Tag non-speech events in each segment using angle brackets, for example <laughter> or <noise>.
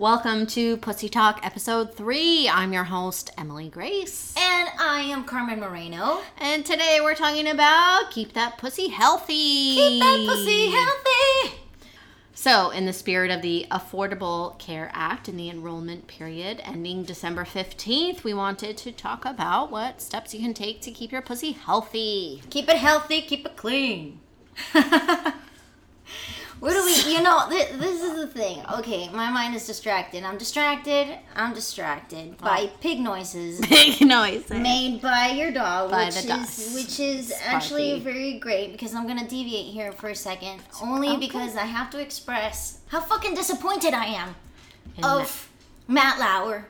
Welcome to Pussy Talk episode 3. I'm your host, Emily Grace. And I am Carmen Moreno. And today we're talking about keep that pussy healthy. Keep that pussy healthy. So, in the spirit of the Affordable Care Act and the enrollment period ending December 15th, we wanted to talk about what steps you can take to keep your pussy healthy. Keep it healthy, keep it clean. <laughs> Where do we, you know, th- this is the thing. Okay, my mind is distracted. I'm distracted. I'm distracted oh. by pig noises <laughs> Pig noise. made by your dog, By which the is dust. which is Sparky. actually very great because I'm gonna deviate here for a second, only Okay. because I have to express how fucking disappointed I am In of Matt Lauer.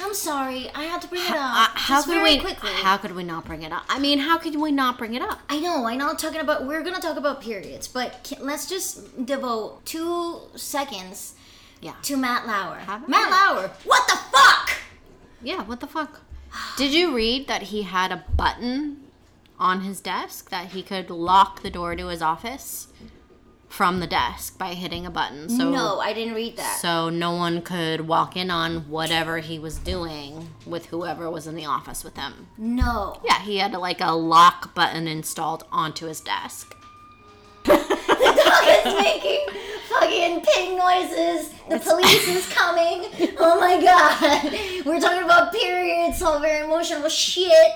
I'm sorry, I had to bring it up. Uh, how could we? quickly. How could we not bring it up? I mean, how could we not bring it up? I know, I know. Talking about we're gonna talk about periods, but can, let's just devote two seconds Yeah. to Matt Lauer. Matt. Lauer, what the fuck? Yeah. What the fuck? Did you read that he had a button on his desk that he could lock the door to his office from the desk by hitting a button? So no, I didn't read that. So no one could walk in on whatever he was doing with whoever was in the office with him. no. Yeah, he had like a lock button installed onto his desk. The dog is making fucking pig noises. The police is <laughs> coming. Oh my god. We're talking about periods, all very emotional shit.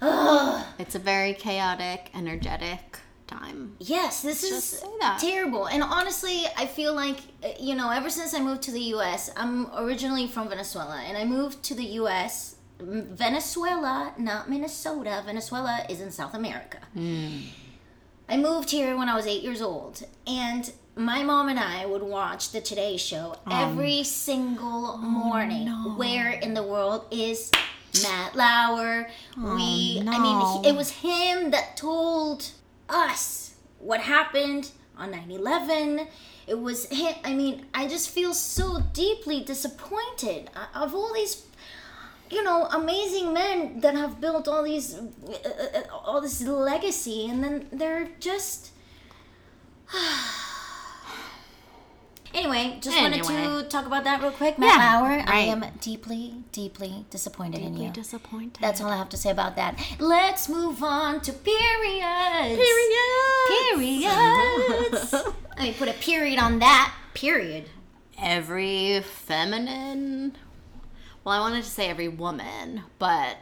Ugh. It's a very chaotic, energetic time. Yes, this Just is terrible. And honestly, I feel like, uh, you know, ever since I moved to the US, I'm originally from Venezuela, and I moved to the US. Venezuela, not Minnesota. Venezuela is in South America. I moved here when I was eight years old, and my mom and I would watch the Today Show every single morning. Where in the world is Matt Lauer? we, I mean, he- it was him that told us what happened on 9 11. It was. I mean, I just feel so deeply disappointed uh, of all these you know amazing men that have built all these uh, uh, all this legacy and then they're just anyway just wanted to talk about that real quick. Matt Yeah, lauer i am deeply deeply disappointed in Deeply you. disappointed. that's all i have to say about that. Let's move on to periods. Period. periods. <laughs> Let me put a period on that. Period. Every feminine. Well, I wanted to say every woman, but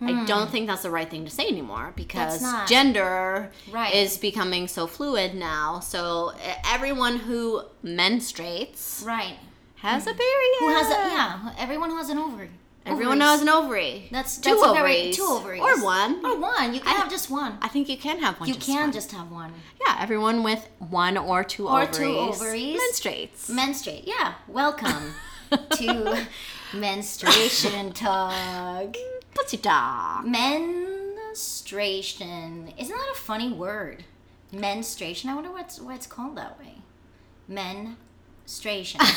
I don't think that's the right thing to say anymore because Hmm. gender Right. is becoming so fluid now. So everyone who menstruates right has a period. who has a yeah everyone who has an ovary Everyone Ovaries. has an ovary. That's two that's a ovaries. very two ovaries or one. or one. You can I- have just one. I think you can have one. You just can one. just have one. yeah. Everyone with one or two Or ovaries, two ovaries. menstruates. Menstruate. Yeah. Welcome <laughs> to menstruation talk. <laughs> Pussy dog. Menstruation. Isn't that a funny word? Menstruation. I wonder what's why it's called that way. Menstruation. <laughs>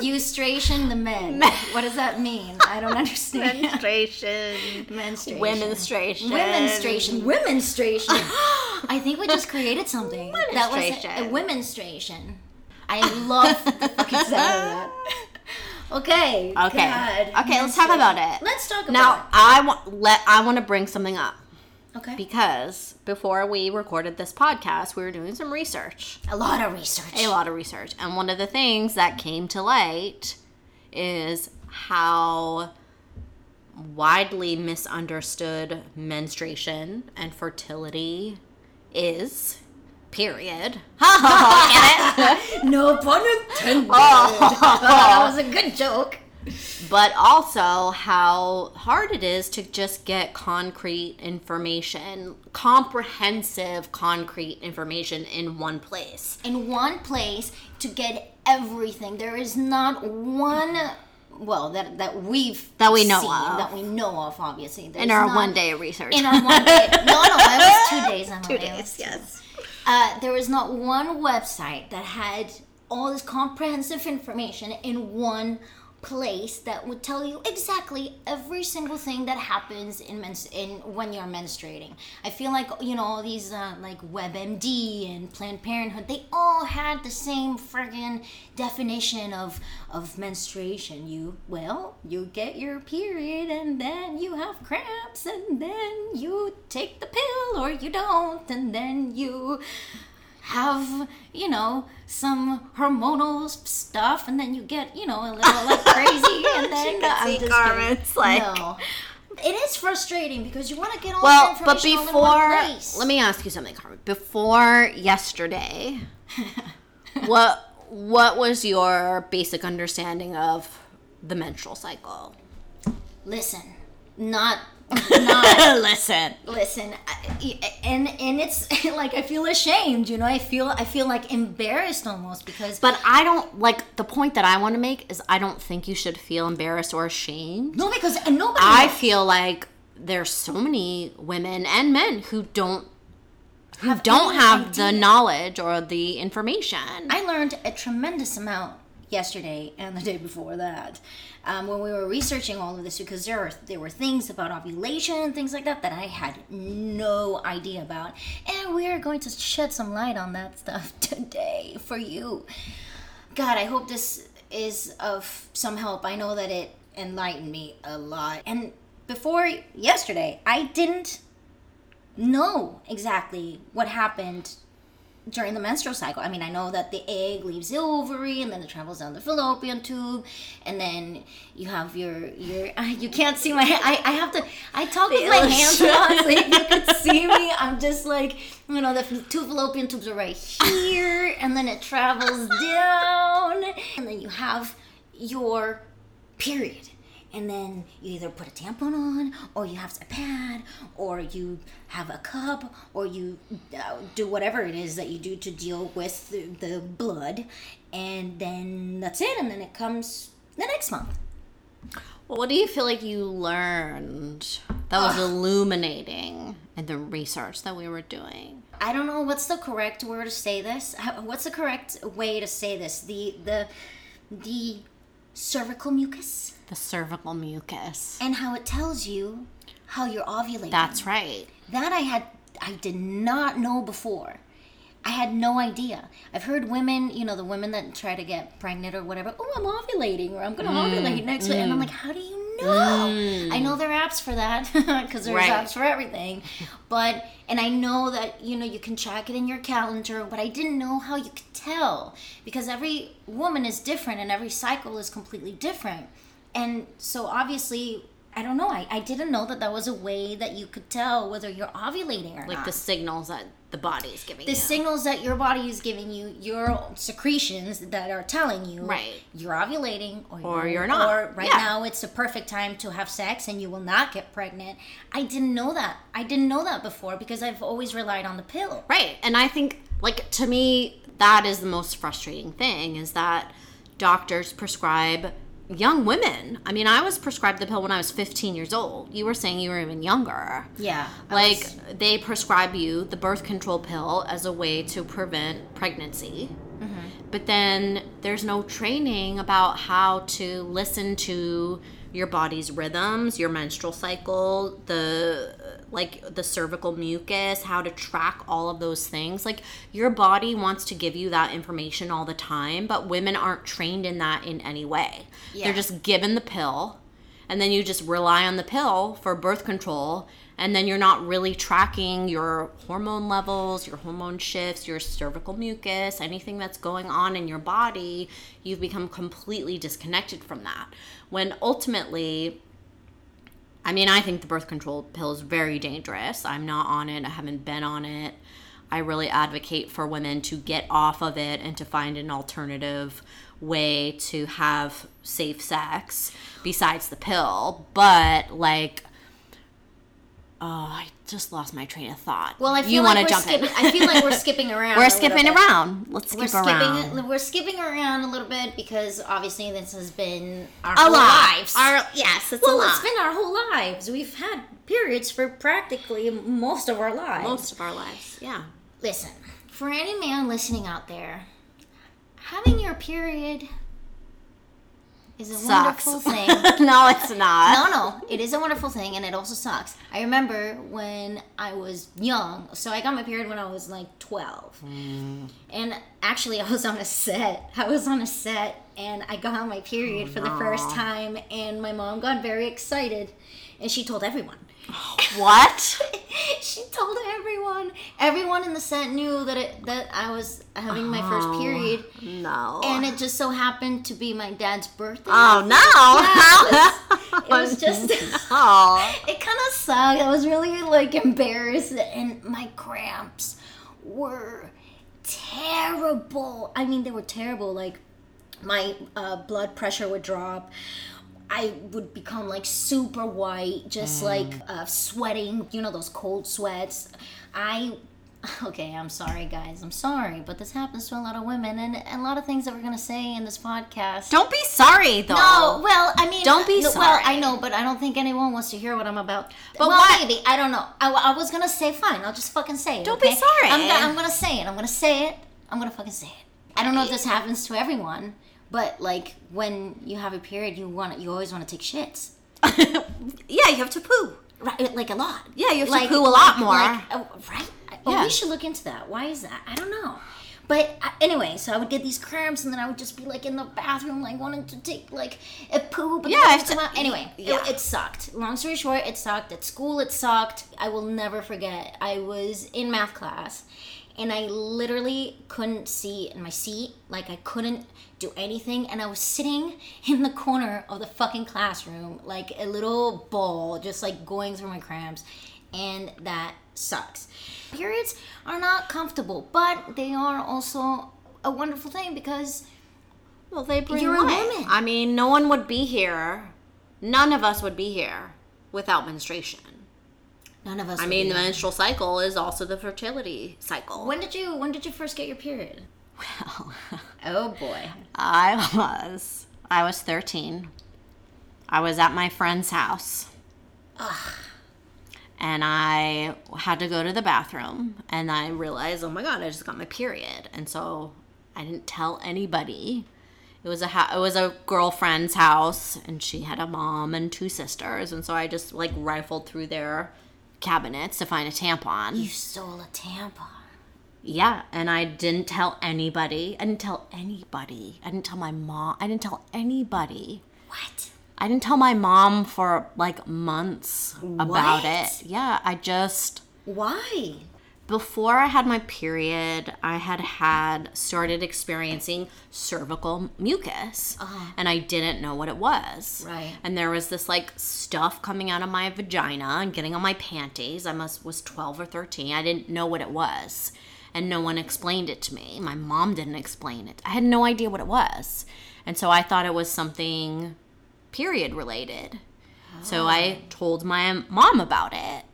Ustration the men. <laughs> What does that mean? I don't understand. Menstruation. Menstruation. Womenstration. Womenstration. Womenstration. <laughs> I think we just created something. That was a, Womenstration. a womenstration. I love the fucking sound of that. Okay. Okay. God. Okay, let's talk about it. Let's talk about it. Now, I want let I want to bring something up. Okay. because before we recorded this podcast, we were doing some research. A lot of research. a lot of research. And one of the things that came to light is how widely misunderstood menstruation and fertility is. Period. <laughs> Get it? <laughs> No pun intended. <laughs> Oh. that was a good joke. but also how hard it is to just get concrete information, comprehensive concrete information in one place. In one place to get everything. There is not one. Well, that that we've That we know seen, of. that we know of, obviously. In our not- one day of research. In our one day. No, no, it was two days. Emily. Two days, yes. Uh, there was not one website that had all this comprehensive information in one place that would tell you exactly every single thing that happens in mens- in when you're menstruating. I feel like you know all these uh, like WebMD and Planned Parenthood, they all had the same friggin' definition of of menstruation. You well, you get your period and then you have cramps and then you take the pill or you don't and then you have you know some hormonal stuff and then you get you know a little like crazy <laughs> and then could I'm just Carmen's, like- no. it is frustrating because you want to get all Well, the but information all in before, one place. let me ask you something, Carmen. Before yesterday, <laughs> what what was your basic understanding of the menstrual cycle? listen not not <laughs> Listen. listen I- and and it's <laughs> like i feel ashamed you know i feel i feel like embarrassed almost because But I don't like the point that I want to make is I don't think you should feel embarrassed or ashamed. no because and nobody I knows. feel like there's so many women and men who don't who Have don't have the knowledge or the information. I learned a tremendous amount yesterday and the day before that um, when we were researching all of this because there are there were things about ovulation and things like that that I had no idea about, and we are going to shed some light on that stuff <laughs> today for you. God, I hope this is of some help. I know that it enlightened me a lot. And before yesterday, I didn't know exactly what happened during the menstrual cycle. I mean, I know that the egg leaves the ovary and then it travels down the fallopian tube, and then you have your your. <laughs> You can't see my. I I have to. I talk with my hands a lot, so if you <laughs> could see me, I'm just like you know the two fallopian tubes are right here, and then it travels down, and then you have your period. And then you either put a tampon on, or you have a pad, or you have a cup, or you uh, do whatever it is that you do to deal with the, the blood. And then that's it. And then it comes the next month. Well, what do you feel like you learned that was illuminating in the research that we were doing? I don't know what's the correct word to say this. What's the correct way to say this? The the the cervical mucus The cervical mucus. and how it tells you how you're ovulating. That's right. That I had I did not know before. I had no idea. I've heard women, you know, the women that try to get pregnant or whatever. Oh, I'm ovulating, or I'm gonna Mm, ovulate next week, and I'm like, how do you know? I know there are apps for that <laughs> because there's Right. apps for everything, but and I know that you know you can track it in your calendar, but I didn't know how you could tell because every woman is different and every cycle is completely different, and so obviously. I don't know. I, I didn't know that that was a way that you could tell whether you're ovulating or Like not the signals that the body is giving you. the you. signals that your body is giving you, your secretions that are telling you Right. you're ovulating or, Or you're not. Or right Yeah. now it's the perfect time to have sex and you will not get pregnant. I didn't know that. I didn't know that before because I've always relied on the pill. Right. And I think, like, to me, that is the most frustrating thing is that doctors prescribe young women. I mean, I was prescribed the pill when I was 15 years old. You were saying you were even younger. Yeah. I Like, was- they prescribe you the birth control pill as a way to prevent pregnancy. Mm-hmm. But then there's no training about how to listen to your body's rhythms, your menstrual cycle, the like the cervical mucus, how to track all of those things. Like your body wants to give you that information all the time, but women aren't trained in that in any way. Yeah. They're just given the pill and then you just rely on the pill for birth control and then you're not really tracking your hormone levels your hormone shifts your cervical mucus anything that's going on in your body you've become completely disconnected from that. When ultimately i mean i think the birth control pill is very dangerous. I'm not on it. I haven't been on it. I really advocate for women to get off of it and to find an alternative way to have safe sex besides the pill. But like oh i just lost my train of thought well, I feel you like wanna we're jump skipping. in. I feel like we're <laughs> skipping around. we're skipping around let's skip We're skipping. around We're skipping around a little bit because obviously this has been our a lives. Our, yes it's well, a lot it's been our whole lives. We've had periods for practically most of our lives. most of our lives yeah Listen, for any man listening out there, having your period is a Sucks. wonderful thing. <laughs> no, it's not. no, no, it is a wonderful thing, and it also sucks. I remember when I was young, so I got my period when I was like twelve, mm. and actually I was on a set. I was on a set, and I got my period oh, for the first time, and my mom got very excited, and she told everyone. <gasps> What? <laughs> she told everyone. Everyone in the set knew that it, that I was having my first period, No. and it just so happened to be my dad's birthday. oh no. Yeah. it was <laughs> just. oh. <laughs> It kind of sucked. I was really like embarrassed, and my cramps were terrible. I mean, they were terrible. Like my uh, blood pressure would drop. I would become like super white, just like uh, sweating. You know those cold sweats. I. <laughs> Okay, I'm sorry, guys. I'm sorry, but this happens to a lot of women, and, and a lot of things that we're gonna say in this podcast. Don't be sorry though. No, well, I mean, Don't be no, Well, sorry. I know, but I don't think anyone wants to hear what I'm about. But well, what- maybe I don't know. I, I was gonna say fine. I'll just fucking say it. Don't be sorry. I'm, I'm gonna say it. I'm gonna say it. I'm gonna fucking say it. I don't know if this happens to everyone, but like when you have a period, you want you always want to take shits, <laughs> yeah, you have to poo. right? Like a lot. Yeah, you have to poo a lot more. Like, oh, right? Oh, Yeah. we should look into that. Why is that? I don't know. But uh, anyway, so I would get these cramps, and then I would just be like in the bathroom, like wanting to take like a poo. But Yeah, I it have would to- out. Anyway, it- yeah. it, sucked. Long story short, it sucked. At school, it sucked. I will never forget. I was in math class, and I literally couldn't see in my seat. Like I couldn't do anything, and I was sitting <laughs> in the corner of the fucking classroom, like a little ball, just like going through my cramps, and that sucks. Periods are not comfortable, but they are also a wonderful thing because Well, they bring You're a life. woman. I mean, no one would be here. None of us would be here without menstruation. none of us. I mean, the menstrual cycle is also the fertility cycle. when did you when did you first get your period? Well, <laughs> Oh boy. I was I was 13. I was at my friend's house. And I had to go to the bathroom and I realized, "Oh my god, I just got my period." And so I didn't tell anybody. It was a ha- it was a girlfriend's house and she had a mom and two sisters and so I just like rifled through their cabinets to find a tampon. You stole a tampon. Yeah, and I didn't tell anybody. I didn't tell anybody. I didn't tell my mom. I didn't tell anybody. What? I didn't tell my mom for like months about What? it. Yeah, I just Why? before I had my period, I had had started experiencing cervical mucus, uh-huh. and I didn't know what it was. Right. And there was this like stuff coming out of my vagina and getting on my panties. I must was twelve or thirteen. I didn't know what it was, and no one explained it to me. My mom didn't explain it. I had no idea what it was, and so I thought it was something period related. So I ah. told my mom about it.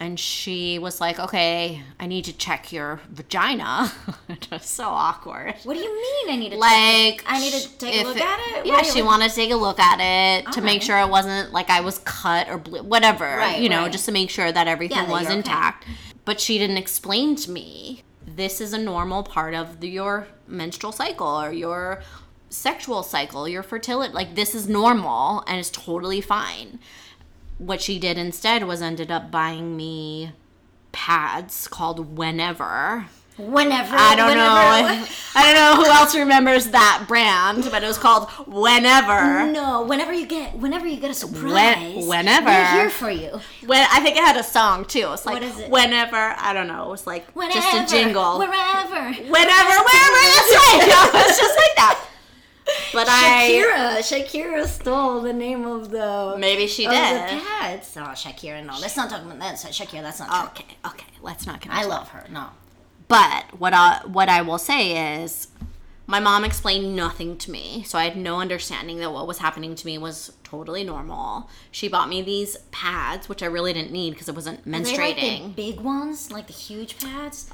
And she was like, okay, I need to check your vagina. <laughs> Just so awkward. What do you mean? I need to Like, Check it? I need to take a look it- at it. Yeah, she you- wanted to take a look at it to make sure it wasn't like I was cut or ble- whatever, Right, you know, right. just to make sure that everything Yeah, was you're okay. But she didn't explain to me this is a normal part of the, your menstrual cycle or your sexual cycle, your fertility. Like, this is normal and it's totally fine. What she did instead was ended up buying me pads called Whenever. Whenever. I don't whenever, know. <laughs> I don't know who else remembers that brand, but it was called Whenever. No, whenever you get whenever you get a surprise, whenever. we're here for you. When I think it had a song too. It's like What is it? Whenever. I don't know. It was like Whenever, just a jingle. Wherever. Whenever, wherever. That's right. <laughs> Yeah, it's just like that. But I Shakira, Shakira stole the name of the maybe she of the did. pads. Oh, Shakira, no, let's not talk about that. Shakira, that's not true. Okay, okay. Let's not get. I love her. No. But what I what I will say is, my mom explained nothing to me, so I had no understanding that what was happening to me was totally normal. She bought me these pads, which I really didn't need because I wasn't they like menstruating. big ones, like the huge pads?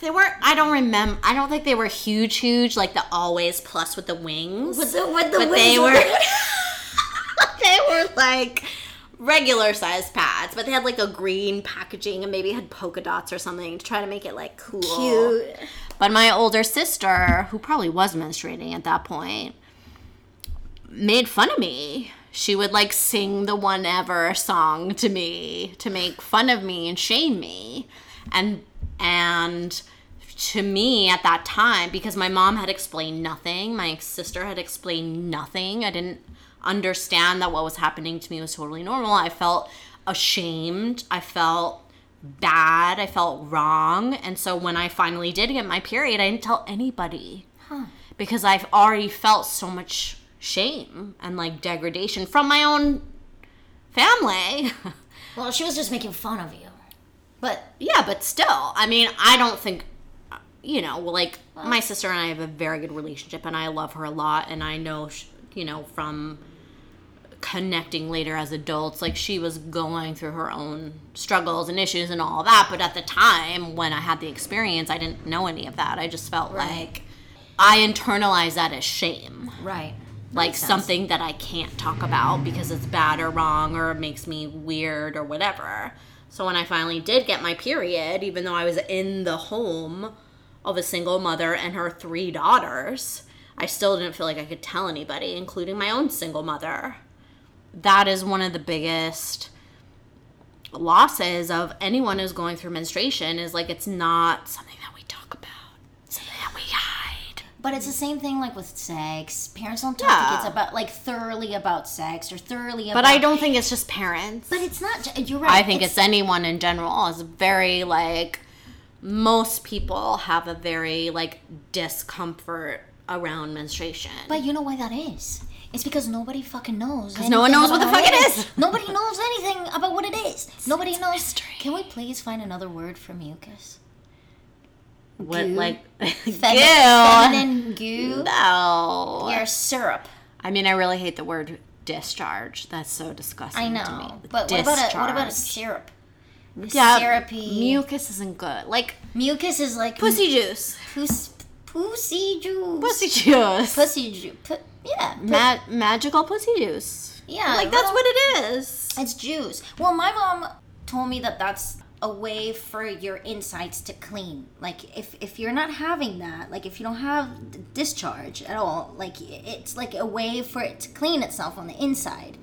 They were. I don't remember. I don't think they were huge, huge like the Always Plus with the wings. With the with the but wings they were. <laughs> they were like regular sized pads, but they had like a green packaging and maybe had polka dots or something to try to make it like cool. cute. But my older sister, who probably was menstruating at that point, made fun of me. She would like sing the Whenever song to me to make fun of me and shame me. And and to me at that time because my mom had explained nothing, my sister had explained nothing. I didn't understand that what was happening to me was totally normal. I felt ashamed. I felt bad. I felt wrong. And so when I finally did get my period, I didn't tell anybody because I've already felt so much shame and like degradation from my own family. <laughs> Well, she was just making fun of you. But yeah, but still, I mean, I don't think, you know, like my sister and I have a very good relationship and I love her a lot. And I know, sh- you know, from connecting later as adults, like she was going through her own struggles and issues and all that. But at the time when I had the experience, I didn't know any of that. I just felt like I internalized that as shame. right. like something that I can't talk about because it's bad or wrong or makes me weird or whatever. So when I finally did get my period, even though I was in the home of a single mother and her three daughters, I still didn't feel like I could tell anybody, including my own single mother. That is one of the biggest losses of anyone who's going through menstruation is like it's not something that we talk about. Something that we hide. But it's the same thing like with sex. Parents don't talk Yeah. to kids about like thoroughly about sex or thoroughly about But I don't think it's just parents. But it's not you're right. I think it's, anyone in general is very like most people have a very like discomfort around menstruation. But you know why that is? It's because nobody fucking knows. Because no one knows what the fuck it is. Nobody knows anything about what it is. Nobody knows. Can we please find another word for mucus? what goo. like <laughs> goo? Feminine goo. No. Your syrup. I mean, I really hate the word discharge. That's so disgusting I know. But what about a what about a syrup? yeah, syrupy mucus isn't good. Like mucus is like pussy juice. Pus- pussy juice. Pussy juice. Pussy juice. Pu- yeah. pu- Ma- magical pussy juice. yeah. Like that's what it is. It's juice. Well, my mom told me that that's a way for your insides to clean. Like if if you're not having that, like if you don't have discharge at all, like it's like a way for it to clean itself on the inside.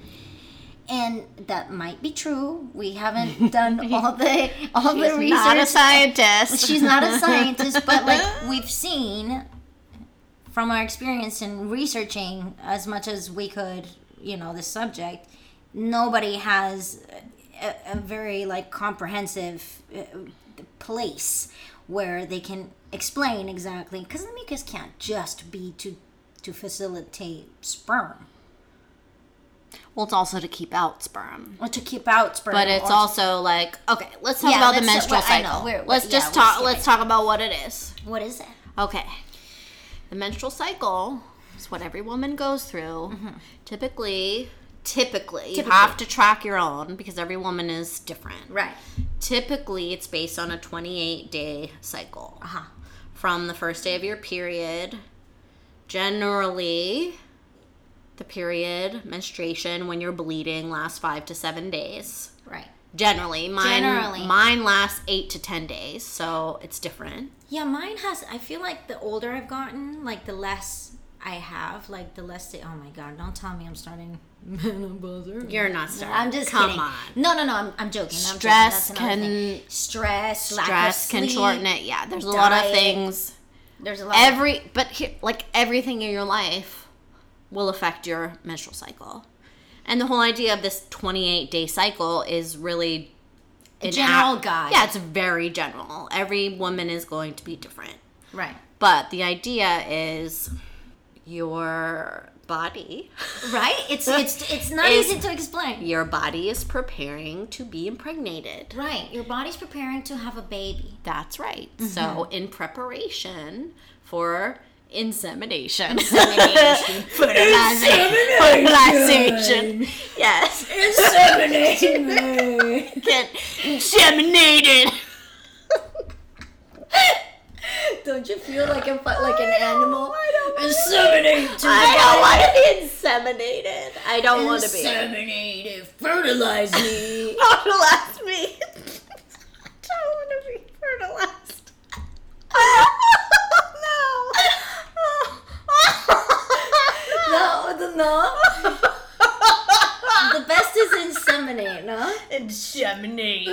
And that might be true. We haven't <laughs> done all the all the She's research. not a scientist. She's not a scientist, but like <laughs> we've seen from our experience in researching as much as we could, you know, this subject, nobody has a, a very like comprehensive uh, place where they can explain exactly because the mucus can't just be to to facilitate sperm Well, it's also to keep out sperm. to keep out sperm. But it's also like okay, let's talk Yeah, about the let's- menstrual well, I know, cycle. we're- let's yeah, just talk. Let's talk about what it is. what is it? Okay, the menstrual cycle is what every woman goes through. Mm-hmm. Typically, typically, you have to track your own because every woman is different. Right. Typically, it's based on a 28 day cycle. Uh huh. From the first day of your period, generally, the period, menstruation, when you're bleeding, lasts five to seven days. Right. Generally, mine Generally. mine lasts eight to ten days, so it's different. Yeah, mine has. I feel like the older I've gotten, like the less I have, like the less. They, oh my god! Don't tell me I'm starting menopause. You're not starting. I'm just come kidding. on. No, no, no. I'm, I'm joking. I'm joking. Stress That's can stress, stress can sleep, shorten it. Yeah, there's a lot of things. There's a lot. Every but here, like everything in your life will affect your menstrual cycle, and the whole idea of this 28 day cycle is really A general guide. Yeah, it's very general. Every woman is going to be different. right. But the idea is your body, <laughs> Right. It's it's it's not easy to explain. your body is preparing to be impregnated. Right. Your body's preparing to have a baby. That's right. Mm-hmm. So, in preparation for insemination, Insemination. <laughs> fertilization, yes, Insemination. <laughs> get inseminated. Don't you feel like a like an animal? I don't wanna- Inseminate. to I don't want to be inseminated. I don't want to be. Inseminated. Fertilize me. <laughs> Fertilize me. I don't want to be fertilized. than <laughs> the best is in no. Inseminate.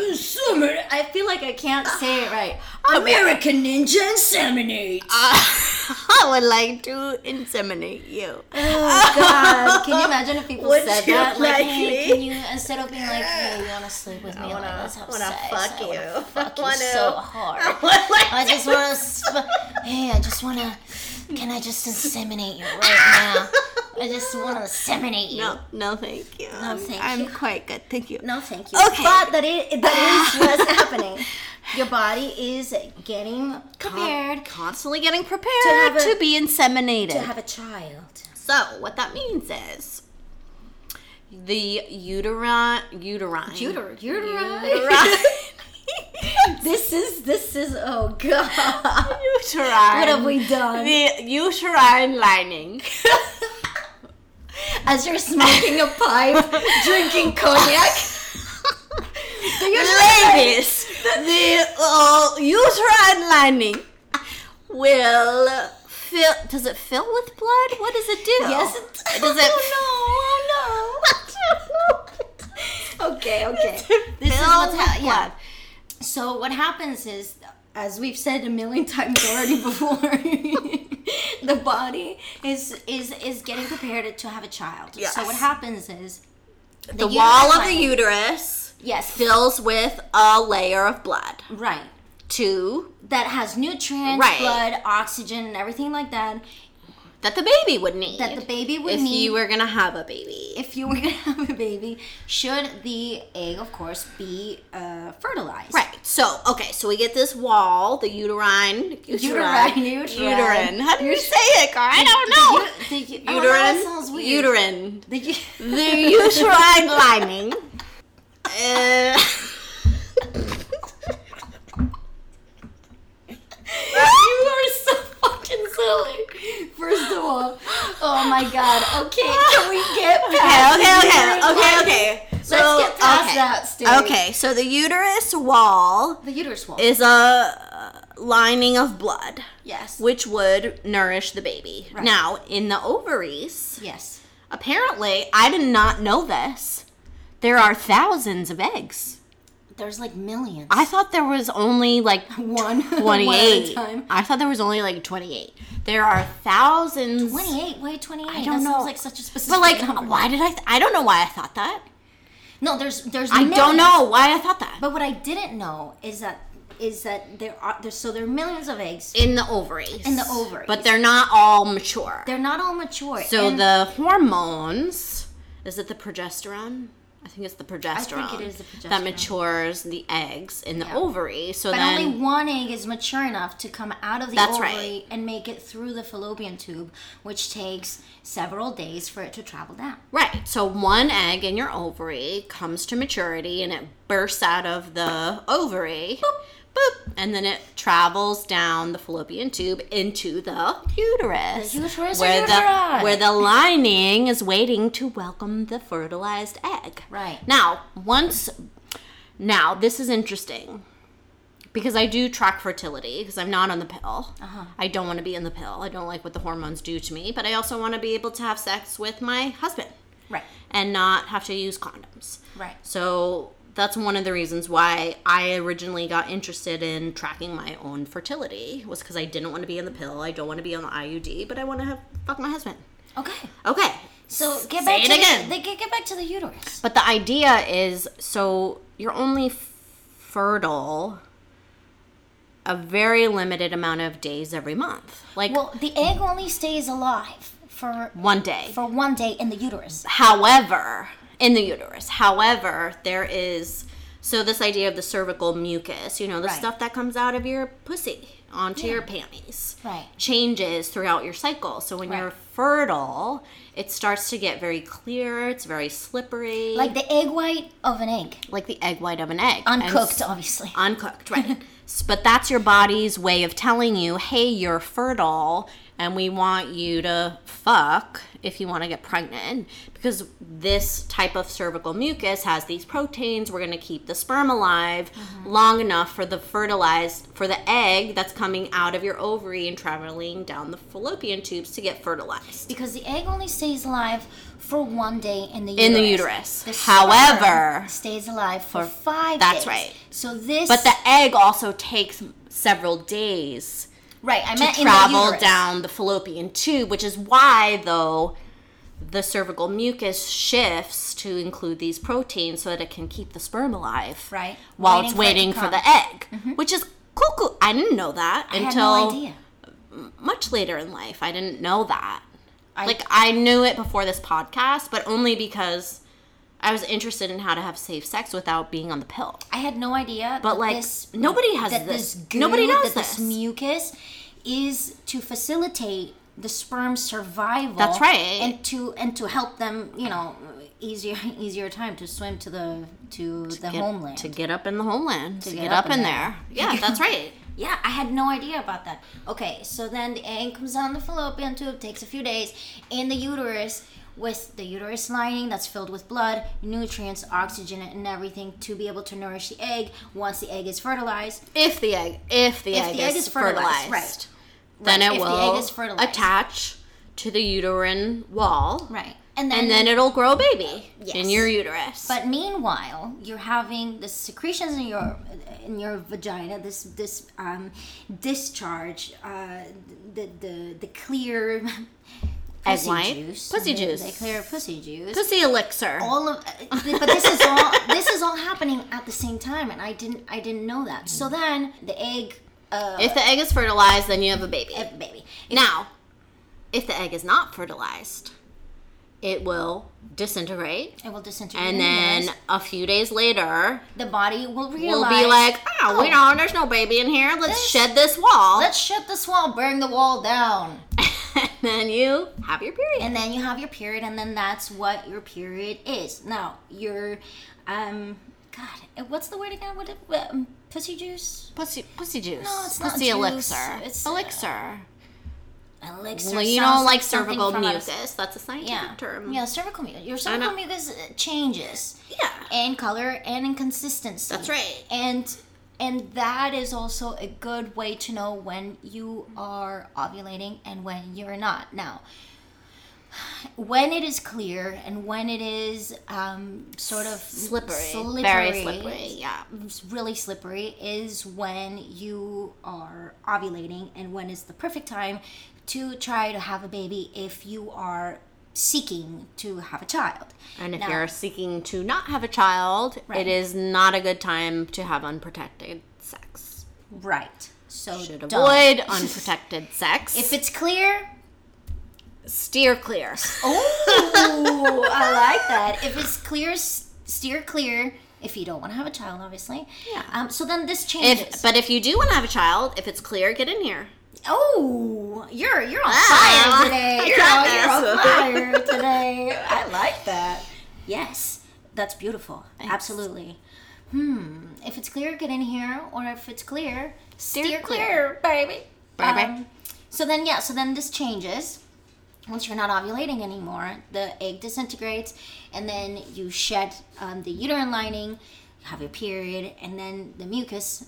I feel like I can't say it right. <sighs> American Ninja Inseminate. <laughs> I would like to inseminate you. Oh God! Can you imagine if people <laughs> Would said that? Like, like hey, me? can you instead of being like, hey, you wanna sleep with me? I like, have wanna sex. fuck I wanna you. Fuck I you wanna- so <laughs> hard. I just wanna. Sp- hey, I just wanna. Can I just inseminate you right now? I just wanna inseminate you. No, no, thank you. No, thank I'm you. quite good, thank you. No, thank you. Okay. But that is, that is <laughs> what's happening. Your body is getting prepared Constantly getting prepared have to, a- be inseminated. to have a child. so, what that means is the uterine, uterine, Uter- uterine. uterine, <laughs> <laughs> This is this is oh god. uterine. What have we done? The uterine lining. As you're smoking a pipe, drinking cognac. Ladies, the uh, uterine lining will fill. Does it fill with blood? What does it do? Yes, it does. It Oh <laughs> no! Oh no! <laughs> okay, okay. This is what's happening. Yeah. So what happens is, as we've said a million <laughs> times already before, <laughs> the body is is is getting prepared to have a child. Yes. So what happens is The wall of the uterus yes, fills with a layer of blood. right. To That has nutrients, Right. blood, oxygen, and everything like that. That the baby would need. That the baby would if need. If you were gonna have a baby. if you were gonna <laughs> have a baby, should the egg, of course, be uh, fertilized? Right. So okay. So we get this wall, the uterine, Uterine, uterine, uterine. uterine. How do you say it? I don't know. The, u- the, oh, uterine, weird. uterine, The, the uterine lining. Uh, <laughs> you are so fucking silly. First of all, oh my god. Okay, can we get <laughs> okay, past okay, okay, okay, lining? okay. Let's get past okay. that stage. Okay, so the uterus wall The uterus wall. is a lining of blood, yes. which would nourish the baby. Right. Now, in the ovaries, yes. apparently, I did not know this. There are thousands of eggs. There's like millions. I thought there was only like <laughs> one. <laughs> 28. one time. I thought there was only like 28. There are thousands. 28. Why 28? I don't that know. Sounds like such a specific But like, number. why did I? Th- I don't know why I thought that. No, there's there's. I don't know why I thought that. But what I didn't know is that is that there are there's so there are millions of eggs. In the ovaries. In the ovaries. But they're not all mature. They're not all mature. So and the hormones, is it the progesterone? I think it's the progesterone. is the That matures the eggs in the Yeah. ovary. So but then only one egg is mature enough to come out of the ovary right. and make it through the fallopian tube, which takes several days for it to travel down. Right. So one egg in your ovary comes to maturity and it bursts out of the ovary. Boop, boop, and then it travels down the fallopian tube into the uterus. The uterus where the where the lining is waiting to welcome the fertilized egg. Right. Now, once now this is interesting. Because I do track fertility because I'm not on the pill. Uh-huh. I don't want to be in the pill. I don't like what the hormones do to me, but I also want to be able to have sex with my husband Right. and not have to use condoms. Right. So that's one of the reasons why I originally got interested in tracking my own fertility was because I didn't want to be in the pill. I don't want to be on the IUD, but I want to have fuck my husband. Okay. Okay. So get Say back it to again. The, they get, get back to the uterus. But the idea is so you're only fertile a very limited amount of days every month. Like Well, the egg only stays alive for one day. for one day in the uterus. However, in the uterus. However, there is so this idea of the cervical mucus, you know, the Right. stuff that comes out of your pussy onto your panties. Right. Changes throughout your cycle. So when Right. you're fertile, it starts to get very clear, it's very slippery. Like the egg white of an egg. like the egg white of an egg. Uncooked, s- obviously. <laughs> uncooked, right. But that's your body's way of telling you, hey, you're fertile and we want you to fuck if you want to get pregnant because this type of cervical mucus has these proteins. We're going to keep the sperm alive mm-hmm. long enough for the fertilized for the egg that's coming out of your ovary and traveling down the fallopian tubes to get fertilized. Because the egg only stays alive for one day in the uterus. In the uterus. The However- stays alive for, five that's days. right. So this, But the egg also takes several days right, I meant travel down the fallopian tube, which is why, though, the cervical mucus shifts to include these proteins so that it can keep the sperm alive. Right. While Waiting it's for it waiting for the egg, mm-hmm. which is cuckoo. I didn't know that I until no much later in life. I didn't know that. I- like, I knew it before this podcast, but only because I was interested in how to have safe sex without being on the pill. I had no idea. But, like, this, nobody has that this. goo, Nobody knows this this. mucus is to facilitate the sperm survival. That's right. And to and to help them, you know, easier <laughs> easier time to swim to the to, the Get- homeland. To get up in the homeland. To, get get, up in in there. there. <laughs> Yeah, that's right. Yeah, I had no idea about that. Okay, so then the egg comes down the fallopian tube, takes a few days in the uterus with the uterus lining that's filled with blood, nutrients, oxygen, and everything to be able to nourish the egg once the egg is fertilized. If the egg, if the, If egg, the egg is, is fertilized, fertilized, right. then Right, it if the will fertilized. attach to the uterine wall, Right. And then, and then it'll grow a baby Yes. in your uterus. but meanwhile, you're having the secretions in your in your vagina, this this um, discharge, uh, the the the clear <laughs> Egg pussy white? juice, Pussy juice. the clear pussy juice. pussy elixir. all of but this is all <laughs> this is all happening at the same time and i didn't i didn't know that so then the egg uh if the egg is fertilized, then you have a baby. uh, baby now, if the egg is not fertilized, it will disintegrate, it will disintegrate and then a few days later, the body will we'll be like, oh, we oh, know there's no baby in here. Let's This- shed this wall. let's shed this wall burn the wall down and <laughs> then you have your period. and then you have your period and then that's what your period is now your um god uh, what's the word again what um, pussy juice Pussy, pussy juice. No, it's not pussy juice. elixir. It's, uh, elixir. elixir well, you don't like something cervical mucus. That's a scientific yeah term. yeah cervical mucus your cervical mucus uh, changes Yeah. in color and in consistency. That's right. And and that is also a good way to know when you are ovulating and when you're not. Now, when it is clear and when it is um, sort of Slippery. Very slippery. Yeah. really slippery is when you are ovulating and when is the perfect time to try to have a baby if you are seeking to have a child. And if Now- you're seeking to not have a child, Right. it is not a good time to have unprotected sex. Right. So Should don't. avoid <laughs> unprotected sex. If it's clear, steer clear. oh, I <laughs> like that. If it's clear, steer clear. If you don't want to have a child, obviously. Yeah. Um. So then this changes. If but if you do want to have a child, if it's clear, get in here. Oh, you're you're on Ah, fire today. You're, on- you're on fire <laughs> today. I like that. Yes, that's beautiful. Absolutely. Hmm. If it's clear, get in here. Or if it's clear, steer, clear, baby. Baby. Um, so then, yeah. So then this changes. Once you're not ovulating anymore, the egg disintegrates, and then you shed um, the uterine lining. You have your period, and then the mucus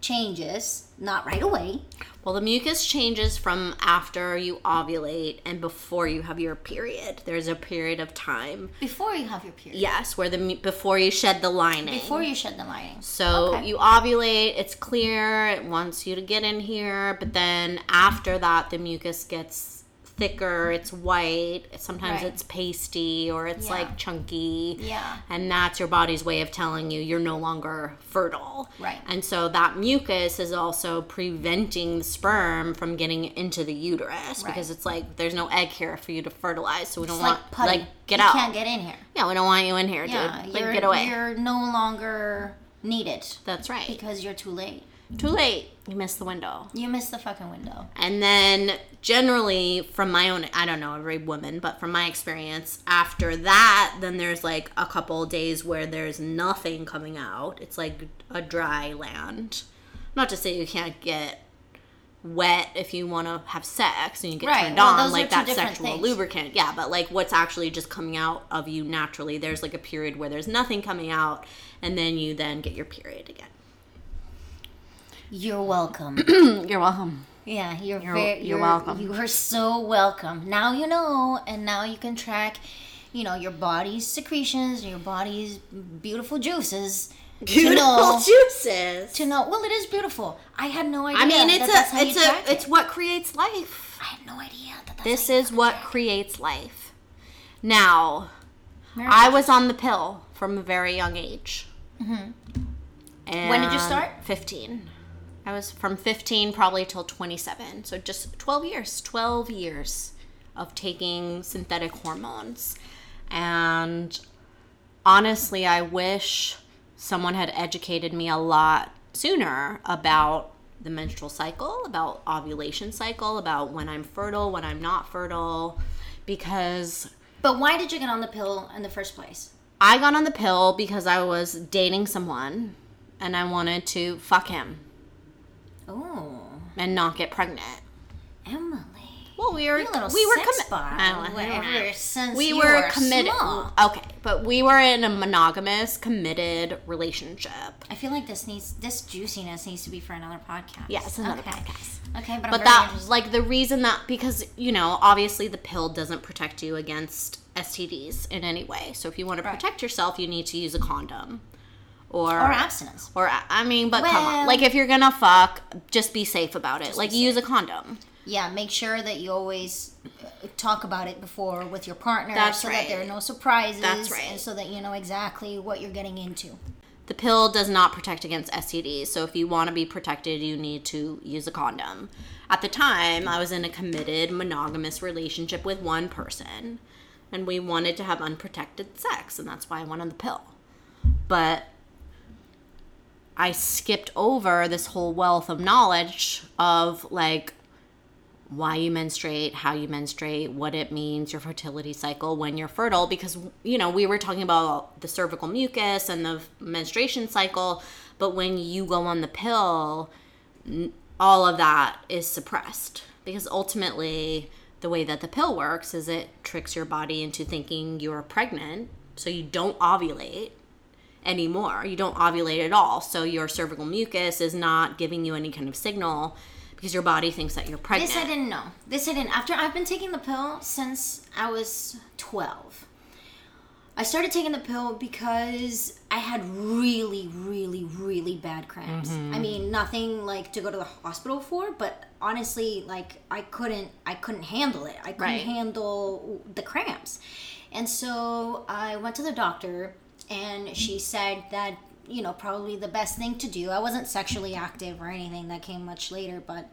changes. Not right away. Well, the mucus changes from after you ovulate and before you have your period. There's a period of time. Before you have your period. Yes, where the mu- before you shed the lining. Before you shed the lining. So Okay. you ovulate, it's clear, it wants you to get in here, but then after that, the mucus gets thicker, it's white, sometimes Right. it's pasty or it's Yeah. like chunky. Yeah. And that's your body's way of telling you you're no longer fertile. Right. And so that mucus is also preventing the sperm from getting into the uterus Right. because it's like there's no egg here for you to fertilize, so we don't It's want like putty. like get you out. You can't get in here. yeah, we don't want you in here, Yeah, dude. Like, get away. you're no longer needed That's right. because you're too late. Too late. You missed the window. You missed the fucking window. And then generally from my own I don't know every woman, but from my experience, after that, then there's like a couple days where there's nothing coming out. It's like a dry land. Not to say you can't get wet if you want to have sex and you get Right, turned well, on, like that sexual things. lubricant. Yeah, but like what's actually just coming out of you naturally, there's like a period where there's nothing coming out, and then you then get your period again. You're welcome. <clears throat> You're welcome. Yeah, you're You're- very, you're you're, welcome. You are so welcome. Now you know, and now you can track, you know, your body's secretions, your body's beautiful juices. to know, juices. to know. Well, it is beautiful. I had no idea. I mean, that it's that's how a, it's a, it's it. what creates life. I had no idea that that's This is what track creates life. Now. I was on the pill from a very young age. Mm-hmm. When did you start? 15. I was from 15 probably till 27. So just 12 years. 12 years of taking synthetic hormones. And honestly, I wish someone had educated me a lot sooner about the menstrual cycle, about ovulation cycle, about when I'm fertile, when I'm not fertile, because But why did you get on the pill in the first place? I got on the pill because I was dating someone and I wanted to fuck him Oh, and not get pregnant. Emily. Well, we were we were sex commi- bot. I don't know. Ever since we were committed. small. Okay, but we were in a monogamous, committed relationship. I feel like this needs this juiciness needs to be for another podcast. Yes, another okay. podcast. Okay, but, But that, interested. like, the reason that because you know, obviously, the pill doesn't protect you against STDs in any way. So if you want to Right. protect yourself, you need to use a condom, or or abstinence. Or I mean, but come on, like if you're gonna fuck, just be safe about it. like use a condom. Yeah, make sure that you always uh, talk about it before with your partner, That's so right. that there are no surprises. That's right. and so that you know exactly what you're getting into. The pill does not protect against STDs. So if you want to be protected, you need to use a condom. At the time, I was in a committed monogamous relationship with one person, and we wanted to have unprotected sex, and that's why I went on the pill. But I skipped over this whole wealth of knowledge of like why you menstruate, how you menstruate, what it means, your fertility cycle, when you're fertile, because, you know, we were talking about the cervical mucus and the menstruation cycle, but when you go on the pill, all of that is suppressed because ultimately the way that the pill works is it tricks your body into thinking you're pregnant so you don't ovulate anymore you don't ovulate at all so your cervical mucus is not giving you any kind of signal because your body thinks that you're pregnant This I didn't know. This I didn't. After I've been taking the pill since I was 12. I started taking the pill because I had really, really, really bad cramps. Mm-hmm. I mean, nothing like to go to the hospital for, but honestly, like I couldn't, I couldn't handle it. I couldn't Right. handle the cramps, and so I went to the doctor, and she said that you know probably the best thing to do. I wasn't sexually active or anything. That came much later, but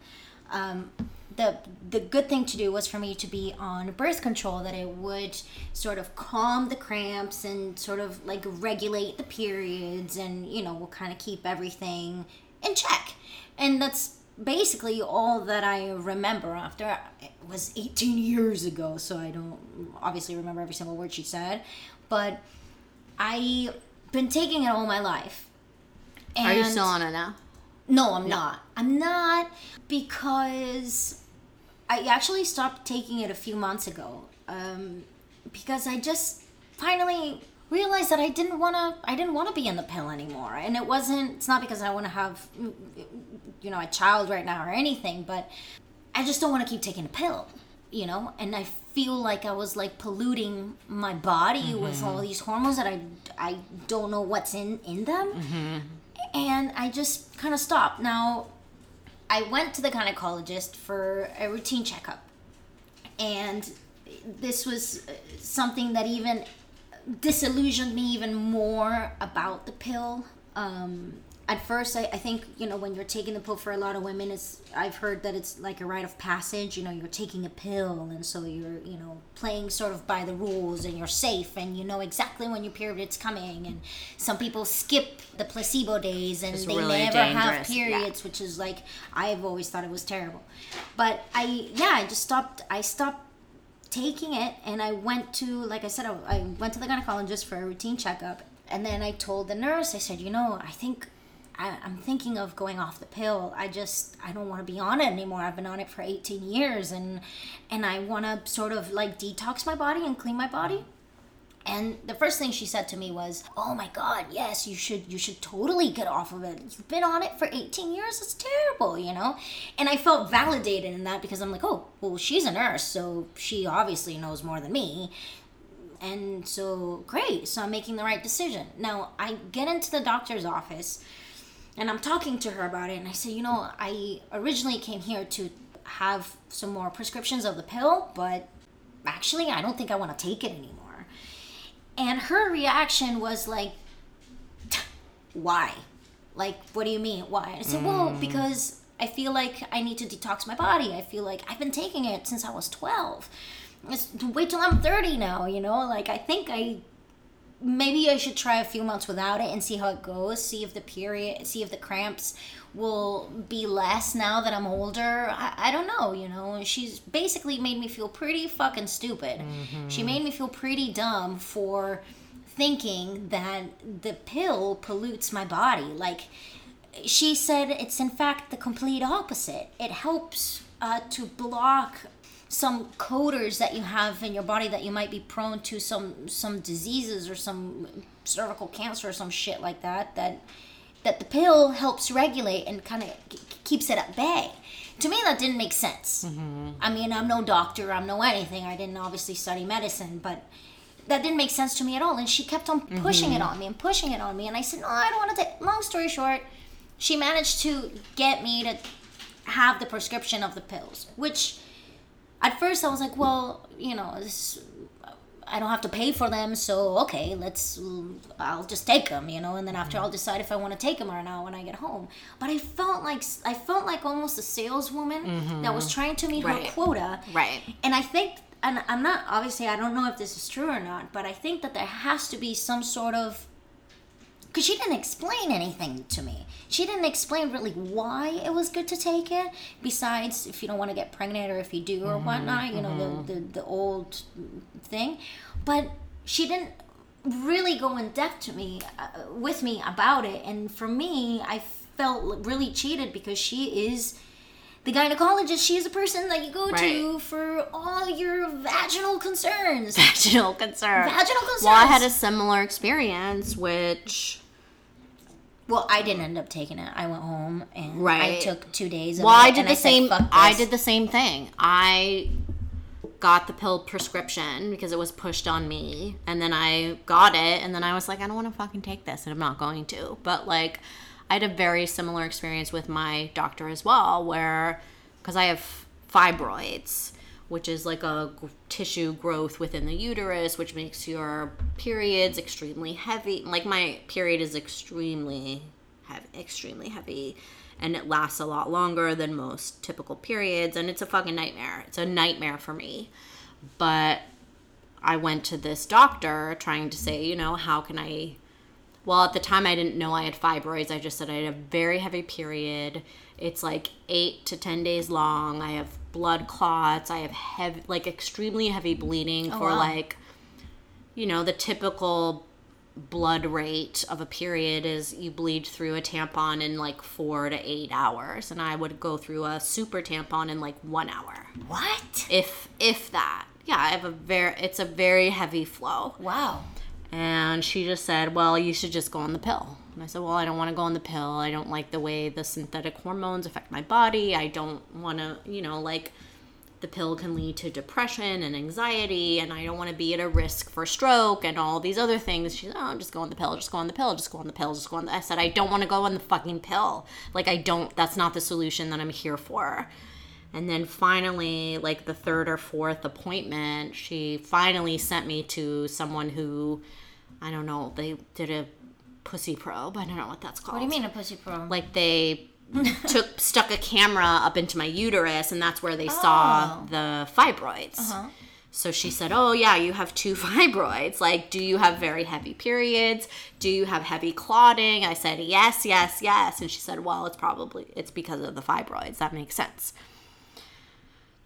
um, the the good thing to do was for me to be on birth control that it would sort of calm the cramps and sort of like regulate the periods and you know will kind of keep everything in check and that's basically all that i remember after it was 18 years ago so i don't obviously remember every single word she said but i been taking it all my life are you And- still on it now no, I'm not. I'm not because I actually stopped taking it a few months ago. Um, because I just finally realized that I didn't want to. I didn't want to be in the pill anymore, and it wasn't. It's not because I want to have, you know, a child right now or anything, but I just don't want to keep taking a pill. You know, and I feel like I was like polluting my body with all these hormones that I I don't know what's in in them and I just kind of stopped. Now, I went to the gynecologist for a routine checkup, and this was something that even disillusioned me even more about the pill. Um, at first, I, I think you know when you're taking the pill for a lot of women, it's I've heard that it's like a rite of passage. You know, you're taking a pill, and so you're you know playing sort of by the rules, and you're safe, and you know exactly when your period's coming. And some people skip the placebo days, and It's they really never have dangerous, yeah. periods, which is like I've always thought it was terrible. But I yeah, I just stopped. I stopped taking it and I went to like I said I, I went to the gynecologist for a routine checkup and then I told the nurse I said you know I think I, I'm thinking of going off the pill. I just I don't want to be on it anymore. I've been on it for 18 years, and and I want to sort of like detox my body and clean my body. And the first thing she said to me was, "Oh my God, yes, you should, you should totally get off of it. You've been on it for 18 years. It's terrible, you know." And I felt validated in that because I'm like, "Oh, well, she's a nurse, so she obviously knows more than me." And so, great. So I'm making the right decision. Now I get into the doctor's office, and I'm talking to her about it, and I say, "You know, I originally came here to have some more prescriptions of the pill, but actually, I don't think I want to take it anymore." And her reaction was like, why? Like, what do you mean? Why? I said, well, mm. because I feel like I need to detox my body. I feel like I've been taking it since I was 12. It's, wait till I'm 30 now, you know? Like, I think I maybe I should try a few months without it and see how it goes. See if the period, see if the cramps will be less now that I'm older. I, I don't know, you know. She's basically made me feel pretty fucking stupid. She made me feel pretty dumb for thinking that the pill pollutes my body. Like, she said it's in fact the complete opposite. It helps uh, to block some coders that you have in your body that you might be prone to some some diseases or some cervical cancer or some shit like that that that the pill helps regulate and kind of keeps it at bay. To me, that didn't make sense. Mm-hmm. I mean, I'm no doctor, I'm no anything. I didn't obviously study medicine, but that didn't make sense to me at all. And she kept on pushing it mm-hmm. on me and pushing it on me. And I said, no, I don't want to take. Long story short, she managed to get me to have the prescription of the pills, which at first I was like, well, you know, this, I don't have to pay for them, so okay, let's, I'll just take them, you know, and then after mm-hmm. I'll decide if I want to take them or not when I get home. But I felt like I felt like almost a saleswoman mm-hmm. that was trying to meet her quota, Right. and I think, and I'm not obviously I don't know if this is true or not, but I think that there has to be some sort of because she didn't explain anything to me. She didn't explain really why it was good to take it. Besides, if you don't want to get pregnant or if you do or whatnot, you know the, the the old thing. But she didn't really go in depth to me uh, with me about it, and for me, I felt really cheated because she is. The gynecologist, she is a person that you go to for all your vaginal concerns. Vaginal concerns. Vaginal concerns. Well, I had a similar experience, which Well, I didn't end up taking it. I went home and right. I took two days. Of well, I did the said, same. "Fuck I did the same thing. I got the pill prescription because it was pushed on me, and then I got it, and then I was like, I don't want to fucking take this, and I'm not going to. But like, I had a very similar experience with my doctor as well, where because I have fibroids. Which is like a g- tissue growth within the uterus, which makes your periods extremely heavy. Like my period is extremely heavy, extremely heavy, and it lasts a lot longer than most typical periods, and it's a fucking nightmare. It's a nightmare for me. But I went to this doctor trying to say, you know, how can I well, at the time I didn't know I had fibroids. I just said I had a very heavy period. It's like 8 to 10 days long. I have blood clots. I have heavy like extremely heavy bleeding oh, for wow. like you know, the typical blood rate of a period is you bleed through a tampon in like 4 to 8 hours and I would go through a super tampon in like 1 hour. What? If if that. Yeah, I have a very it's a very heavy flow. Wow. And she just said, Well, you should just go on the pill. And I said, Well, I don't want to go on the pill. I don't like the way the synthetic hormones affect my body. I don't want to, you know, like the pill can lead to depression and anxiety, and I don't want to be at a risk for stroke and all these other things. She's, Oh, just go on the pill, just go on the pill, just go on the pill, just go on the. I said, I don't want to go on the fucking pill. Like, I don't, that's not the solution that I'm here for. And then finally, like the third or fourth appointment, she finally sent me to someone who, I don't know, they did a pussy probe. I don't know what that's called. What do you mean a pussy probe? Like they <laughs> took stuck a camera up into my uterus, and that's where they saw Oh. the fibroids. Uh-huh. So she said, "Oh yeah, you have two <laughs> fibroids. Like, do you have very heavy periods? Do you have heavy clotting?" I said, "Yes, yes, yes." And she said, "Well, it's probably it's because of the fibroids. That makes sense."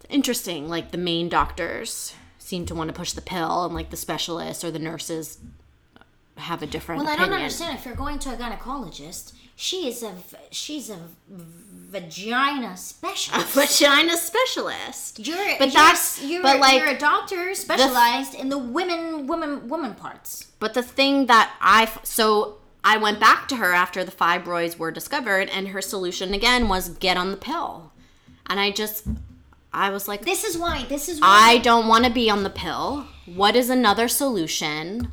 Interesting. Like the main doctors seem to want to push the pill, and like the specialists or the nurses have a different Well, I don't understand. If you're going to a gynecologist, she is a she's a vagina specialist. A <laughs> vagina specialist. You're, But you're, that's- you're, but, like, you're a doctor specialized in the women women women parts. But the thing that I so I went back to her after the fibroids were discovered, and her solution again was get on the pill, and I just I was like, This is why. This is why. I don't want to be on the pill. What is another solution?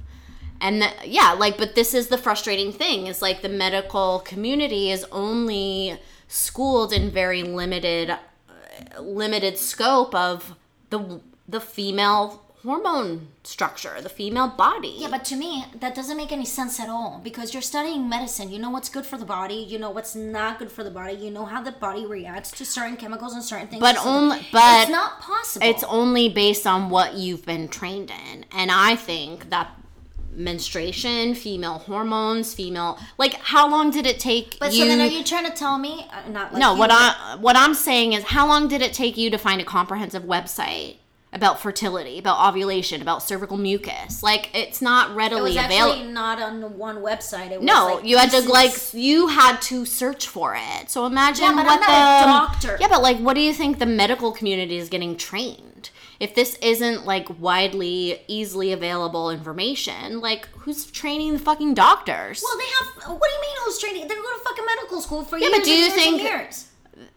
And the, yeah, like, but this is the frustrating thing is like the medical community is only schooled in very limited, limited scope of the the female hormone structure, the female body. yeah, but to me, that doesn't make any sense at all because you're studying medicine. You know what's good for the body. You know what's not good for the body. You know how the body reacts to certain chemicals and certain things. But So only- but it's not possible. it's only based on what you've been trained in and i think that menstruation female hormones female like how long did it take But you so then, are you trying to tell me? Uh, not like no what i what i'm saying is how long did it take you to find a comprehensive website about fertility about ovulation about cervical mucus like it's not It readily was available actually not on one website. It was no, like you had to like you had to search for it. So imagine Yeah, what I'm not a the doctor. Yeah, but like what do you think the medical community is getting trained? If this isn't like widely easily available information, like who's training the fucking doctors? Well, they have. What do you mean? Who's training? They go to fucking medical school for Yeah, years but do and you think- years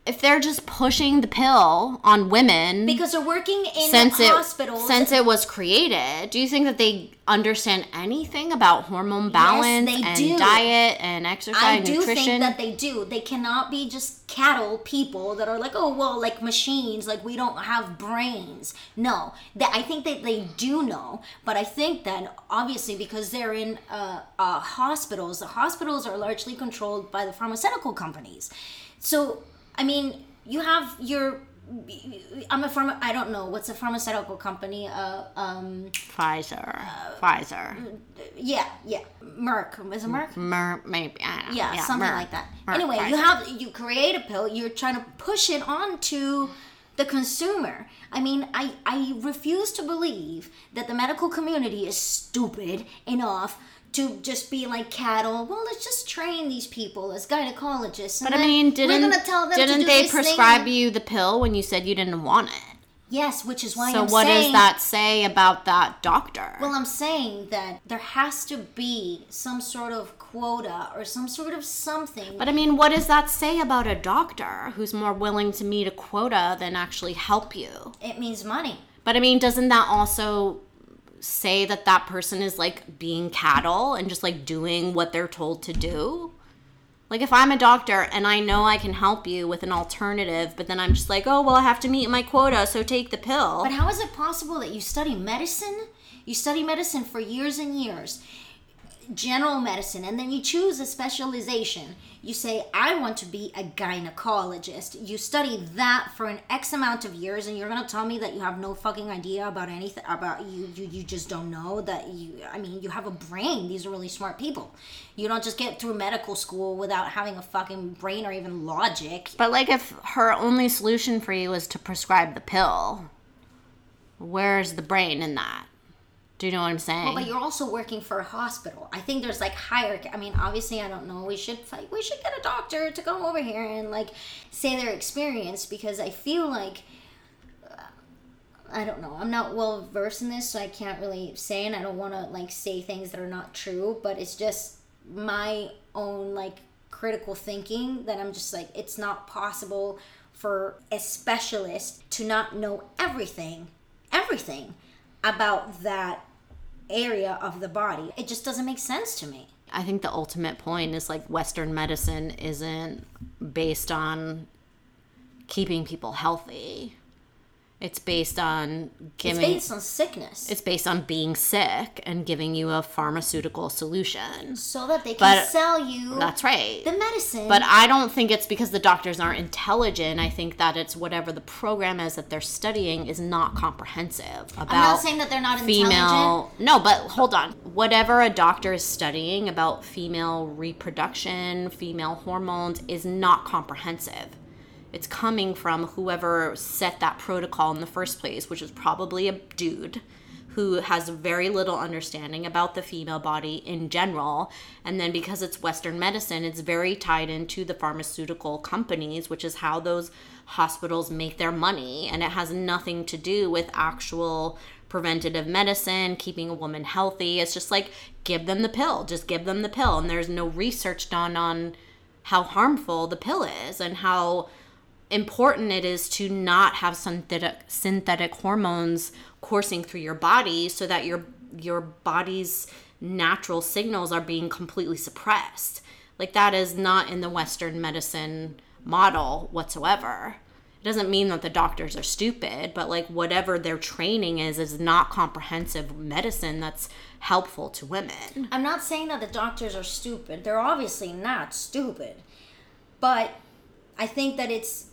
if they're just pushing the pill on women because they're working in since it hospitals. since it was created, do you think that they understand anything about hormone balance they and do. diet and exercise I do nutrition? think that they do. They cannot be just cattle people that are like, oh well, like machines, like we don't have brains. No, that I think that they do know, but I think that obviously because they're in uh, uh, hospitals, the hospitals are largely controlled by the pharmaceutical companies. So I mean, you have your. I'm a pharma. I don't know what's a pharmaceutical company. Uh, um, Pfizer, Pfizer. yeah, yeah, Merck. Is it Merck? Mer, maybe I don't know. yeah, something Mer- like that. Mer- anyway, you have you create a pill. You're trying to push it onto the consumer. I mean, I I refuse to believe that the medical community is stupid enough to just be like cattle. Well, let's just train these people as gynecologists. But I mean, didn't gonna tell them didn't they thing prescribe and- you the pill when you said you didn't want it? Yes, which is why So I'm what saying. does that say about that doctor? Well, I'm saying that there has to be some sort of quota or some sort of something. but I mean, what does that say about a doctor who's more willing to meet a quota than actually help you? it means money. But I mean, doesn't that also say that that person is like being cattle and just like doing what they're told to do? Like if I'm a doctor and I know I can help you with an alternative, but then I'm just like, "Oh, well, I have to meet my quota, so take the pill." But how is it possible that you study medicine? You study medicine for years and years, general medicine, and then you choose a specialization. You say, I want to be a gynecologist. You study that for an X amount of years, and you're gonna tell me that you have no fucking idea about anything about you. You, you just don't know that you. I mean, you have a brain. These are really smart people. You don't just get through medical school without having a fucking brain or even logic. But like if her only solution for you is to prescribe the pill, where's the brain in that? Do you know what I'm saying? But you're also working for a hospital. I think there's like hierarchy. I mean, obviously, I don't know. We should like we should get a doctor to come over here and like say their experience because I feel like uh, I don't know. I'm not well versed in this, so I can't really say, and I don't want to like say things that are not true. But it's just my own like critical thinking that I'm just like it's not possible for a specialist to not know everything, everything about that area of the body. It just doesn't make sense to me. I think the ultimate point is like Western medicine isn't based on keeping people healthy. It's based on It's giving based on sickness. it's based on being sick and giving you a pharmaceutical solution. so that they can But- sell you That's right. the medicine. But I don't think it's because the doctors aren't intelligent. I think that it's whatever the program is that they're studying is not comprehensive about I'm not saying that they're not intelligent. female. No, but hold on. Whatever a doctor is studying about female reproduction, female hormones is not comprehensive. It's coming from whoever set that protocol in the first place, which is probably a dude who has very little understanding about the female body in general. And then because it's Western medicine, it's very tied into the pharmaceutical companies, which is how those hospitals make their money. And it has nothing to do with actual preventative medicine, keeping a woman healthy. It's just like give them the pill, just give them the pill. And there's no research done on how harmful the pill is and how important it is to not have synthetic synthetic hormones coursing through your body so that your your body's natural signals are being completely suppressed. Like that is not in the western medicine model whatsoever. It doesn't mean that the doctors are stupid, but like whatever their training is is not comprehensive medicine that's helpful to women. I'm not saying that the doctors are stupid. They're obviously not stupid. But I think that it's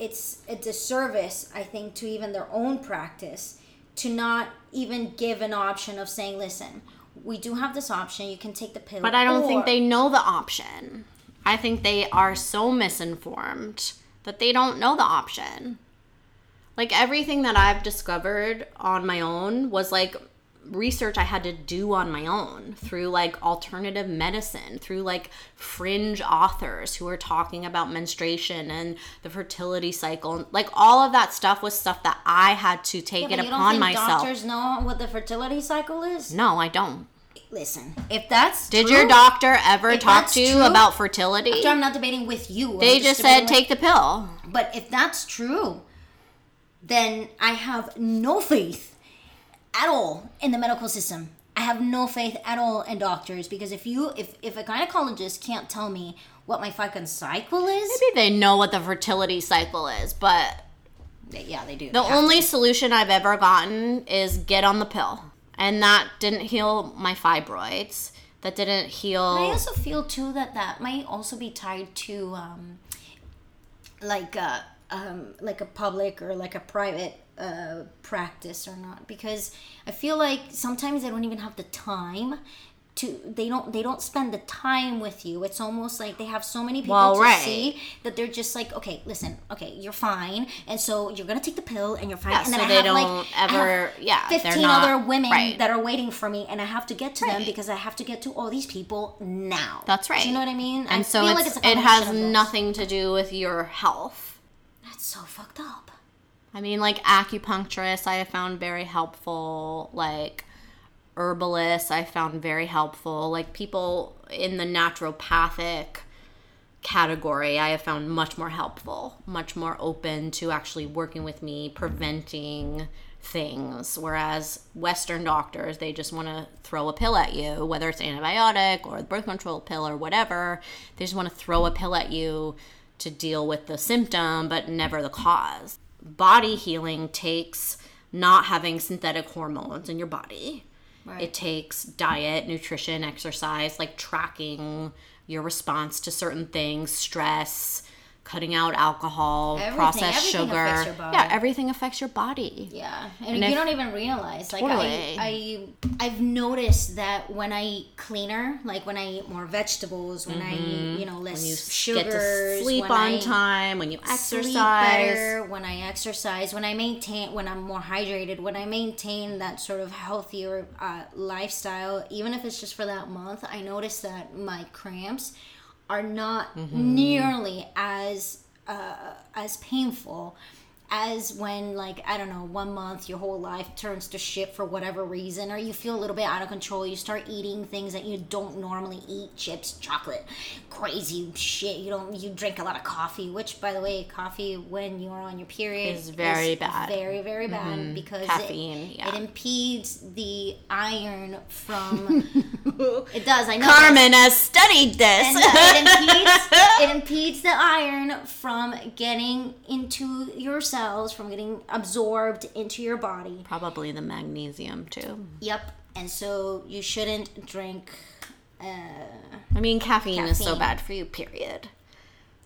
it's a disservice, I think, to even their own practice to not even give an option of saying, listen, we do have this option. You can take the pill. But I don't think they know the option. I think they are so misinformed that they don't know the option. Like everything that I've discovered on my own was like research I had to do on my own through like alternative medicine, through like fringe authors who are talking about menstruation and the fertility cycle. Like all of that stuff was stuff that I had to take Yeah, it but you don't upon myself. doctors know what the fertility cycle is? No, I don't. Listen, if that's Did true, your doctor ever talk to you true, about fertility? I'm not debating with you. I'm They just debating said with- take the pill. But if that's true, then I have no faith at all in the medical system. I have no faith at all in doctors because if you if if a gynecologist can't tell me what my fucking cycle is, Maybe they know what the fertility cycle is, but they- yeah, they do. the Have only solution I've ever gotten is get on the pill. And that didn't heal my fibroids. That didn't heal I also feel too that that might also be tied to um, like a um, like a public or like a private uh, practice or not because I feel like sometimes they don't even have the time to they don't they don't spend the time with you. It's almost like they have so many people Well, to right. see that they're just like okay listen okay you're fine and so you're gonna take the pill and you're fine Yeah, and then so I have don't like I have ever- yeah, they're 15 not- other women right. that are waiting for me and I have to get to them because I have to get to all these people now. That's right. Do you know what I mean? I And so feel it's, like it has combination of those. nothing to do with your health. That's so fucked up. I mean, like acupuncturists, I have found very helpful. Like herbalists, I found very helpful. Like people in the naturopathic category, I have found much more helpful, much more open to actually working with me, preventing things. Whereas Western doctors, they just want to throw a pill at you, whether it's antibiotic or the birth control pill or whatever. They just want to throw a pill at you to deal with the symptom, but never the cause. Body healing takes not having synthetic hormones in your body. Right. It takes diet, nutrition, exercise, like tracking your response to certain things, stress, cutting out alcohol, Everything- processed everything sugar. affects your body. Yeah, everything affects your body. Yeah, and, And you if- don't even realize. Like Totally. I, I, I've noticed that when I eat cleaner, like when I eat more vegetables, when I eat, you know, less Mm-hmm. When you sugars, get to sleep on I time, when you exercise. better, when I exercise, when I maintain, when I'm more hydrated, when I maintain that sort of healthier uh, lifestyle, even if it's just for that month, I notice that my cramps are not Mm-hmm. nearly as uh, as painful as when like i don't know one month your whole life turns to shit for whatever reason or you feel a little bit out of control you start eating things that you don't normally eat chips chocolate crazy shit you don't you drink a lot of coffee which by the way coffee when you're on your period Is very bad. Mm-hmm. very very bad because Caffeine, it, yeah. it impedes the iron from <laughs> it does i know. Carmen has studied this. And it impedes <laughs> it impedes the iron from getting into your cells, from getting absorbed into your body. Probably the magnesium too. Yep. And so you shouldn't drink. Uh, I mean, caffeine, is so bad for you. Period.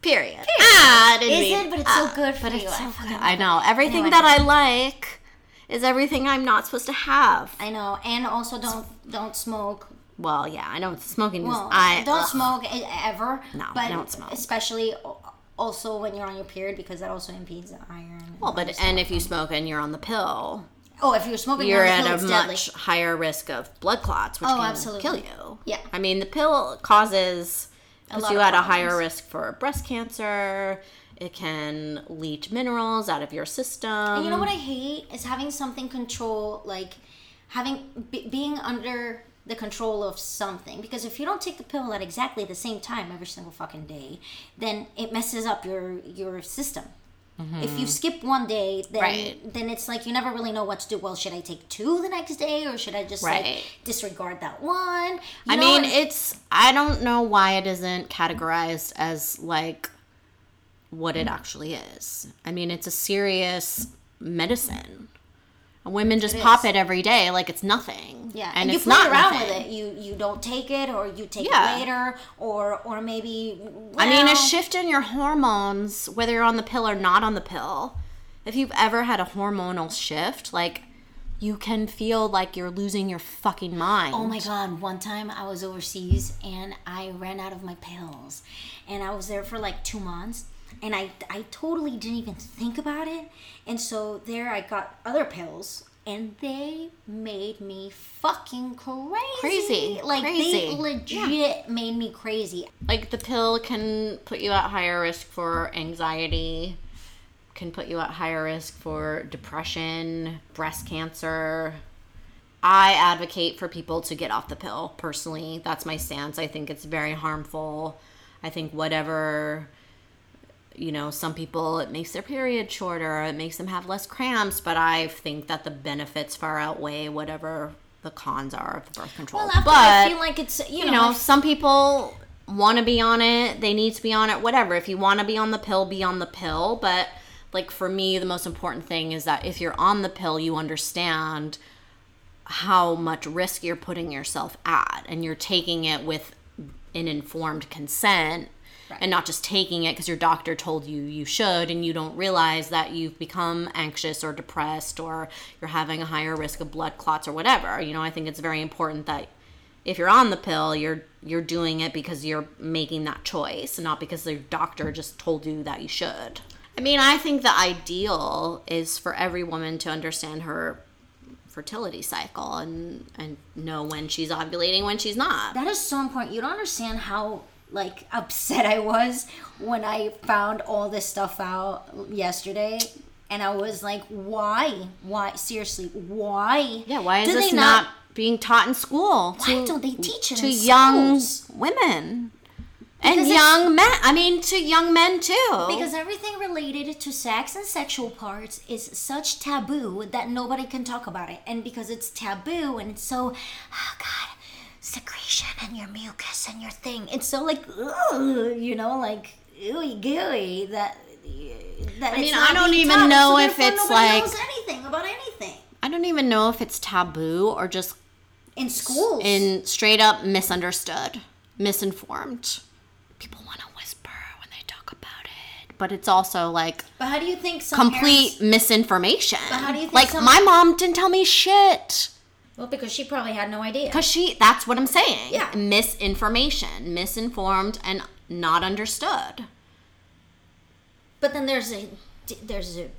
Period. Ah, I didn't Is mean- it? But it's so ah, good for but you. It's I so fucking good. I know everything that I like is everything I'm not supposed to have. I know. And also don't don't smoke. Well, yeah, I know smoking is. Well, I don't ugh. smoke ever. No, but I don't smoke. Especially also when you're on your period because that also impedes the iron. Well, but and if you smoke and you're on the pill, Oh, if you're smoking you're at pill, a deadly. much higher risk of blood clots, which Oh, can absolutely. kill you. Yeah. I mean, the pill causes puts you at a higher risk for breast cancer. It can leach minerals out of your system. And you know what I hate is having something control, like having be, being under the control of something. Because if you don't take the pill at exactly the same time every single fucking day, then it messes up your your system. If you skip one day, then Mm-hmm. Right. then it's like you never really know what to do. Well, should I take two the next day, or should I just Right. like disregard that one? You I know, mean, and- it's I don't know why it isn't categorized as like what it actually is. I mean, it's a serious medicine. Women just It pop is. it every day like it's nothing. Yeah, and, and, you it's play not around nothing. with it. You you don't take it, or you take Yeah. it later, or or maybe. I mean, a shift in your hormones, whether you're on the pill or not on the pill, if you've ever had a hormonal shift, like you can feel like you're losing your fucking mind. Oh my god, one time I was overseas and I ran out of my pills. And I was there for like 2 months and I I totally didn't even think about it. And so there I got other pills and they made me fucking crazy. Crazy. Like Crazy. they legit made me crazy. Like the pill can put you at higher risk for anxiety, can put you at higher risk for depression, breast cancer. I advocate for people to get off the pill personally. That's my stance. I think it's very harmful. I think whatever you know, some people it makes their period shorter, it makes them have less cramps, but I think that the benefits far outweigh whatever the cons are of the birth control. Well, but I feel like it's you, you know, some people want to be on it, they need to be on it, whatever. If you want to be on the pill, be on the pill. But, like, for me, the most important thing is that if you're on the pill, you understand how much risk you're putting yourself at and you're taking it with an informed consent and not just taking it because your doctor told you you should and you don't realize that you've become anxious or depressed or you're having a higher risk of blood clots or whatever. You know i think it's very important that if you're on the pill you're you're doing it because you're making that choice not because your doctor just told you that you should. I mean i think the ideal is for every woman to understand her fertility cycle and and know when she's ovulating when she's not. That is so important. You don't understand how like <laughs> upset I was when I found all this stuff out yesterday. And I was like, why? Why? Seriously, why? yeah why is this they not, being taught in school Why to- don't they teach it to young schools? women and Because it's- young men i mean to young men too Because everything related to sex and sexual parts is such taboo that nobody can talk about it. And because it's taboo and it's so, oh <sighs> God, secretion and your mucus and your thing. It's so like, ugh, you know, like ooey gooey that. That I mean, I don't even taught, know so if it's like- anything about anything i don't even know if it's taboo or just in schools. in straight up misunderstood, misinformed. People want to whisper when they talk about it, but it's also like but how do you think some complete parents- misinformation. But how do you think like my mom didn't tell me shit well, because she probably had no idea. because she. That's what I'm saying. Yeah. misinformation, misinformed, and not understood. But then there's a there's a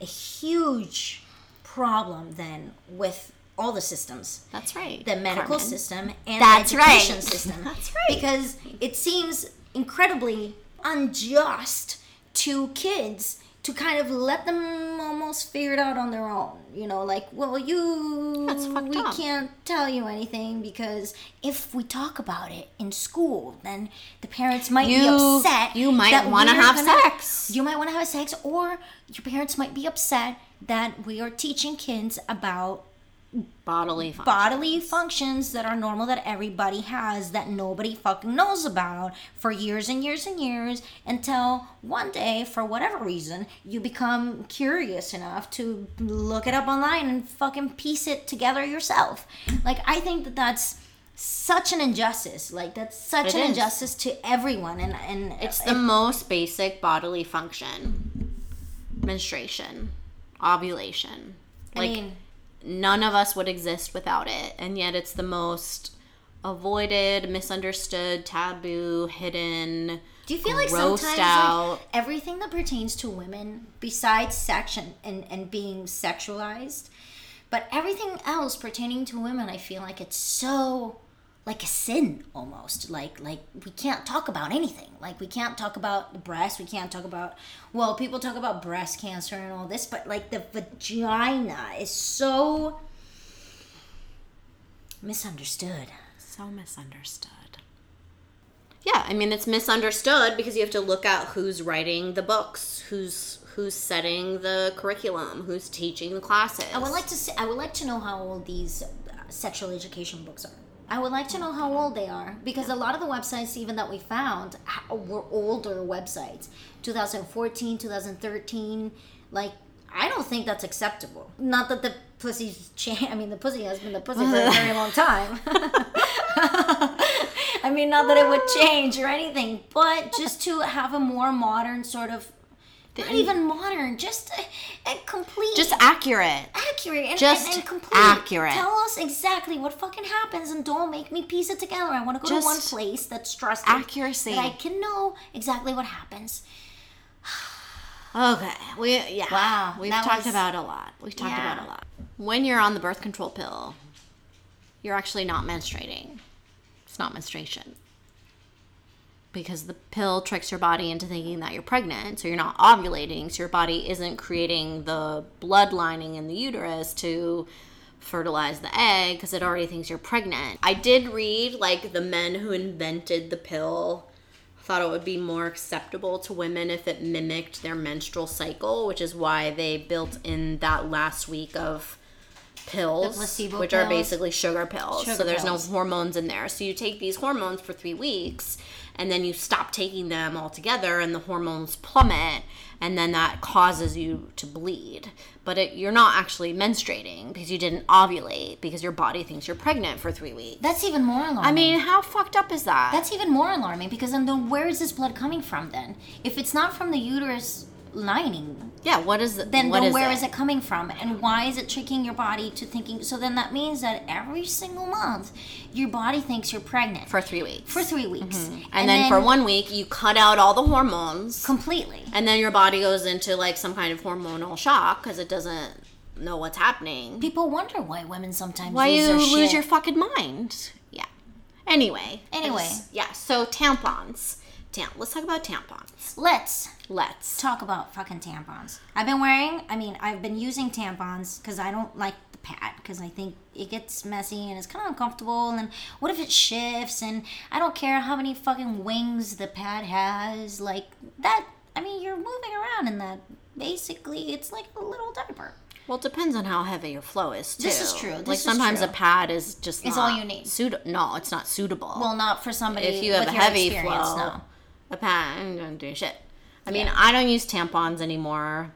a huge problem then with all the systems. That's right. The medical Carmen. system and That's the education right. <laughs> system. That's right. Because it seems incredibly unjust to kids to kind of let them almost figure it out on their own. You know, like, well, you That's fucked we up. can't tell you anything because if we talk about it in school, then the parents might be You- upset. you might that wanna we're have sex. You might want to have sex, or your parents might be upset that we are teaching kids about bodily function. bodily functions that are normal that everybody has that nobody fucking knows about for years and years and years until one day for whatever reason you become curious enough to look it up online and fucking piece it together yourself like i think that that's such an injustice like that's such It an is. injustice to everyone and and It's the most basic bodily function. Menstruation, ovulation. I Like mean, none of us would exist without it, and yet it's the most avoided, misunderstood, taboo, hidden. Do you feel like sometimes like, everything that pertains to women, besides section and, and being sexualized, but everything else pertaining to women, I feel like it's so like a sin almost. Like like we can't talk about anything. Like we can't talk about the breast. We can't talk about well, people talk about breast cancer and all this, but like the vagina is so misunderstood. So misunderstood. Yeah, I mean it's misunderstood because you have to look at who's writing the books, who's who's setting the curriculum, who's teaching the classes. I would like to see, I would like to know how old these uh, sexual education books are. I would like to know how old they are because a lot of the websites even that we found were older websites. 2014, 2013, like I don't think that's acceptable. Not that the pussy's cha- <laughs> I mean the pussy has been the pussy for a very long <laughs> time. <laughs> I mean not that it would change or anything, but just to have a more modern sort of not even modern, just a, a complete just accurate. accurate and, Just and, and complete. accurate. Tell us exactly what fucking happens and don't make me piece it together. I want to go to one place that's trusted. accuracy. That I can know exactly what happens. <sighs> Okay. We yeah. Wow, We've talked was- about a lot. We've talked Yeah. about a lot. When you're on the birth control pill, you're actually not menstruating. It's not menstruation. Because the pill tricks your body into thinking that you're pregnant, so you're not ovulating, so your body isn't creating the blood lining in the uterus to fertilize the egg because it already thinks you're pregnant. I did read like the men who invented the pill thought it would be more acceptable to women if it mimicked their menstrual cycle, which is why they built in that last week of pills, which are basically sugar pills. Sugar so there's pills. no hormones in there. So you take these hormones for three weeks and then you stop taking them altogether and the hormones plummet and then that causes you to bleed. But it, you're not actually menstruating because you didn't ovulate because your body thinks you're pregnant for three weeks. That's even more alarming. I mean, how fucked up is that? that's even more alarming because then, then where is this blood coming from then? If it's not from the uterus lining, yeah. What is it? then, what then is where it? is it coming from and why is it tricking your body to thinking so then that means that every single month your body thinks you're pregnant for three weeks. for three weeks Mm-hmm. and, then, for one week, you cut out all the hormones, completely and then your body goes into like some kind of hormonal shock because it doesn't know what's happening. people wonder why women sometimes Why lose you their lose shit. your fucking mind? Yeah. Anyway. Anyway. Yeah. So tampons. Tam- let's talk about tampons. let's Let's. talk about fucking tampons i've been wearing i mean i've been using tampons because i don't like the pad because i think it gets messy and it's kind of uncomfortable and what if it shifts and i don't care how many fucking wings the pad has like that i mean you're moving around in that basically it's like a little diaper Well, it depends on how heavy your flow is too. This is true, like this is sometimes true. a pad is just It's all you need. Suit- no, it's not suitable. well not for somebody if you have with a heavy flow, no. a pad ain't gonna do shit. I mean, Yeah. I don't use tampons anymore.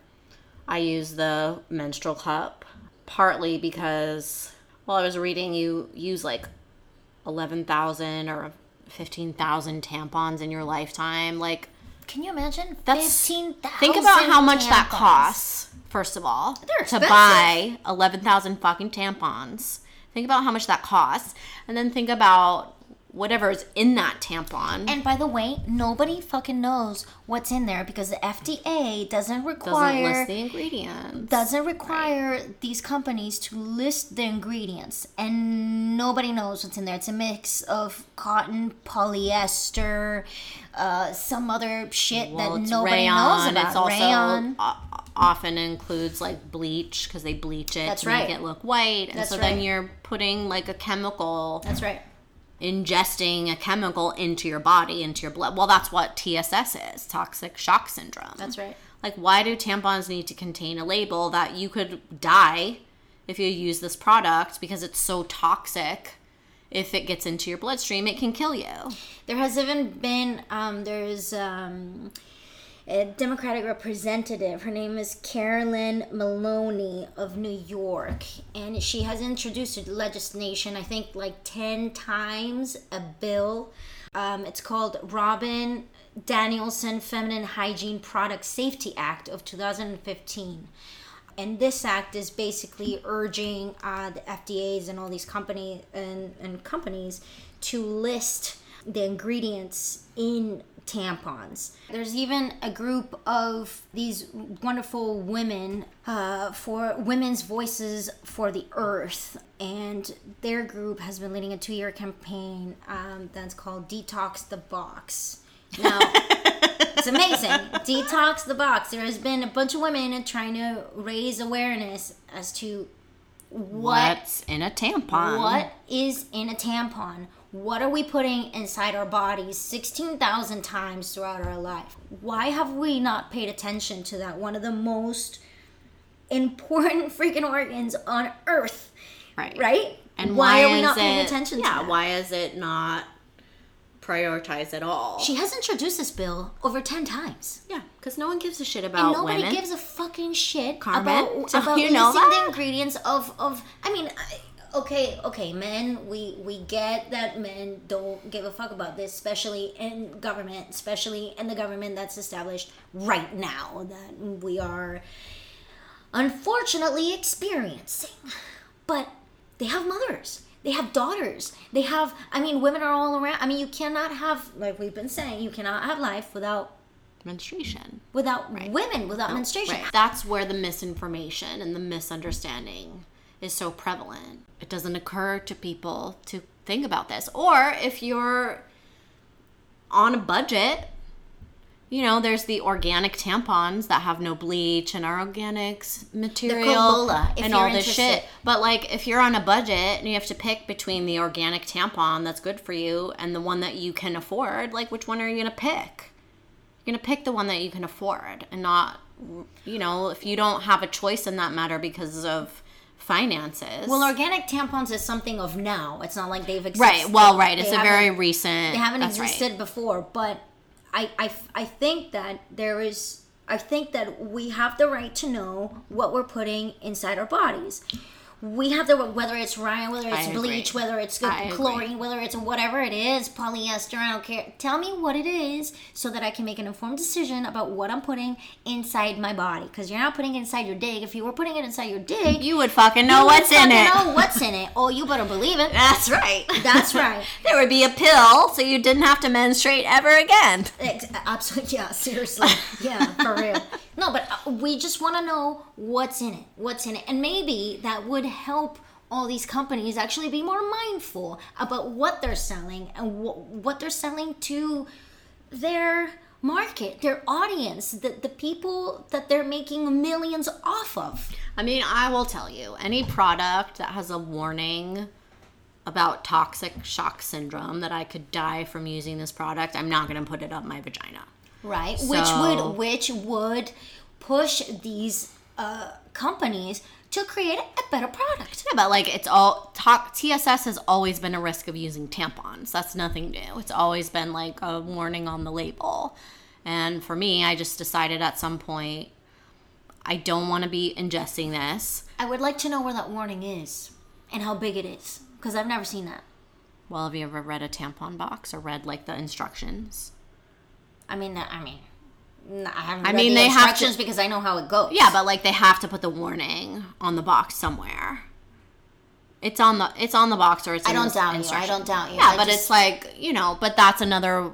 I use the menstrual cup partly because, while I was reading you use like eleven thousand or fifteen thousand tampons in your lifetime. Like, can you imagine That's- 15,000 think about how much that costs. First of all, to buy eleven thousand fucking tampons. Think about how much that costs, and then think about whatever is in that tampon. And by the way, nobody fucking knows what's in there because the FDA doesn't require doesn't list the ingredients. doesn't require these companies to list the ingredients and nobody knows what's in there. It's a mix of cotton, polyester, uh, some other shit well, that nobody rayon. knows about. It's also rayon. o- often includes like bleach because they bleach it That's to right. make it look white, and That's so then you're putting like a chemical, That's right. Ingesting a chemical into your body, into your blood. Well, that's what TSS is, toxic shock syndrome. That's right. Like, why do tampons need to contain a label that you could die if you use this product because it's so toxic? If it gets into your bloodstream, it can kill you. There has even been um, there's um, a Democratic representative. Her name is Carolyn Maloney of New York, and she has introduced legislation. I think like ten times a bill. Um, it's called Robin Danielson Feminine Hygiene Product Safety Act of 2015 and this act is basically urging uh, the FDAs and all these company and, and companies to list the ingredients in tampons. There's even a group of these wonderful women uh, for Women's Voices for the Earth, and their group has been leading a two year campaign um, that's called Detox the Box. Now, it's amazing. Detox the Box. There has been a bunch of women trying to raise awareness as to what What's in a tampon? what is in a tampon? What are we putting inside our bodies 16,000 times throughout our life? Why have we not paid attention to that? One of the most important <laughs> freaking organs on earth, Right. right? And why, why, are we not it, paying attention yeah, to that? why is it not prioritized at all? She has introduced this bill over 10 times. yeah, because no one gives a shit And about nobody women. gives a fucking shit Carmen, about, <laughs> about you know the ingredients of, of I mean, okay, okay, men, we, we get that men don't give a fuck about this, especially in government, especially in the government that's established right now that we are unfortunately experiencing. But they have mothers. They have daughters. They have, I mean, women are all around. I mean, you cannot have, like we've been saying, you cannot have life without Menstruation. without women, without menstruation. Right. That's where the misinformation and the misunderstanding is so prevalent. It doesn't occur to people to think about this. Or if you're on a budget, you know, there's the organic tampons that have no bleach and are organics material and all this interested. shit. But like if you're on a budget and you have to pick between the organic tampon that's good for you and the one that you can afford, like which one are you going to pick? You're going to pick the one that you can afford and not you know, if you don't have a choice in that matter because of finances. Well, organic tampons is something of now. It's not like they've existed. right. Well, right. It's they a very recent They haven't that's right. existed before, but I, I, I think that there is. I think that we have the right to know what we're putting inside our bodies. We have the whether it's rayon, whether it's I agree. bleach, whether it's I agree. chlorine, whether it's whatever it is, polyester. I don't care. Tell me what it is so that I can make an informed decision about what I'm putting inside my body. Because you're not putting it inside your dick. If you were putting it inside your dick, You would fucking know what's would in fucking it. Know what's in it? Oh, you better believe it. That's right. That's <laughs> right. there would be a pill so you didn't have to menstruate ever again. Absolutely, yeah. Seriously, <laughs> yeah, for real. No, but uh, we just want to know what's in it. What's in it, and maybe that would help all these companies actually be more mindful about what they're selling and wh- what they're selling to their market, their audience, the the people that they're making millions off of. I mean, I will tell you, any product that has a warning about toxic shock syndrome that I could die from using this product, I'm not going to put it up my vagina. Right which would which would push these uh, companies to create a better product Yeah, but like it's all talk TSS has always been a risk of using tampons. That's nothing new. It's always been like a warning on the label. And for me, I just decided at some point I don't want to be ingesting this. i would like to know where that warning is and how big it is because i've never seen that Well, have you ever read a tampon box or read like the instructions? I mean i mean i haven't I read mean, the they have to- instructions because i know how it goes Yeah, but like they have to put the warning on the box somewhere. It's on the it's on the box or it's. I don't doubt you. I don't doubt you. Yeah, I but just- it's like you know, but that's another.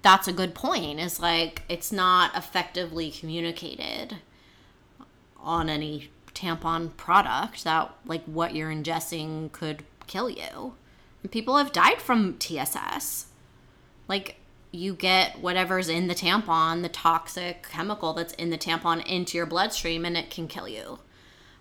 That's a good point. Is like it's not effectively communicated on any tampon product that like what you're ingesting could kill you. And people have died from TSS. Like you get whatever's in the tampon, the toxic chemical that's in the tampon into your bloodstream and it can kill you.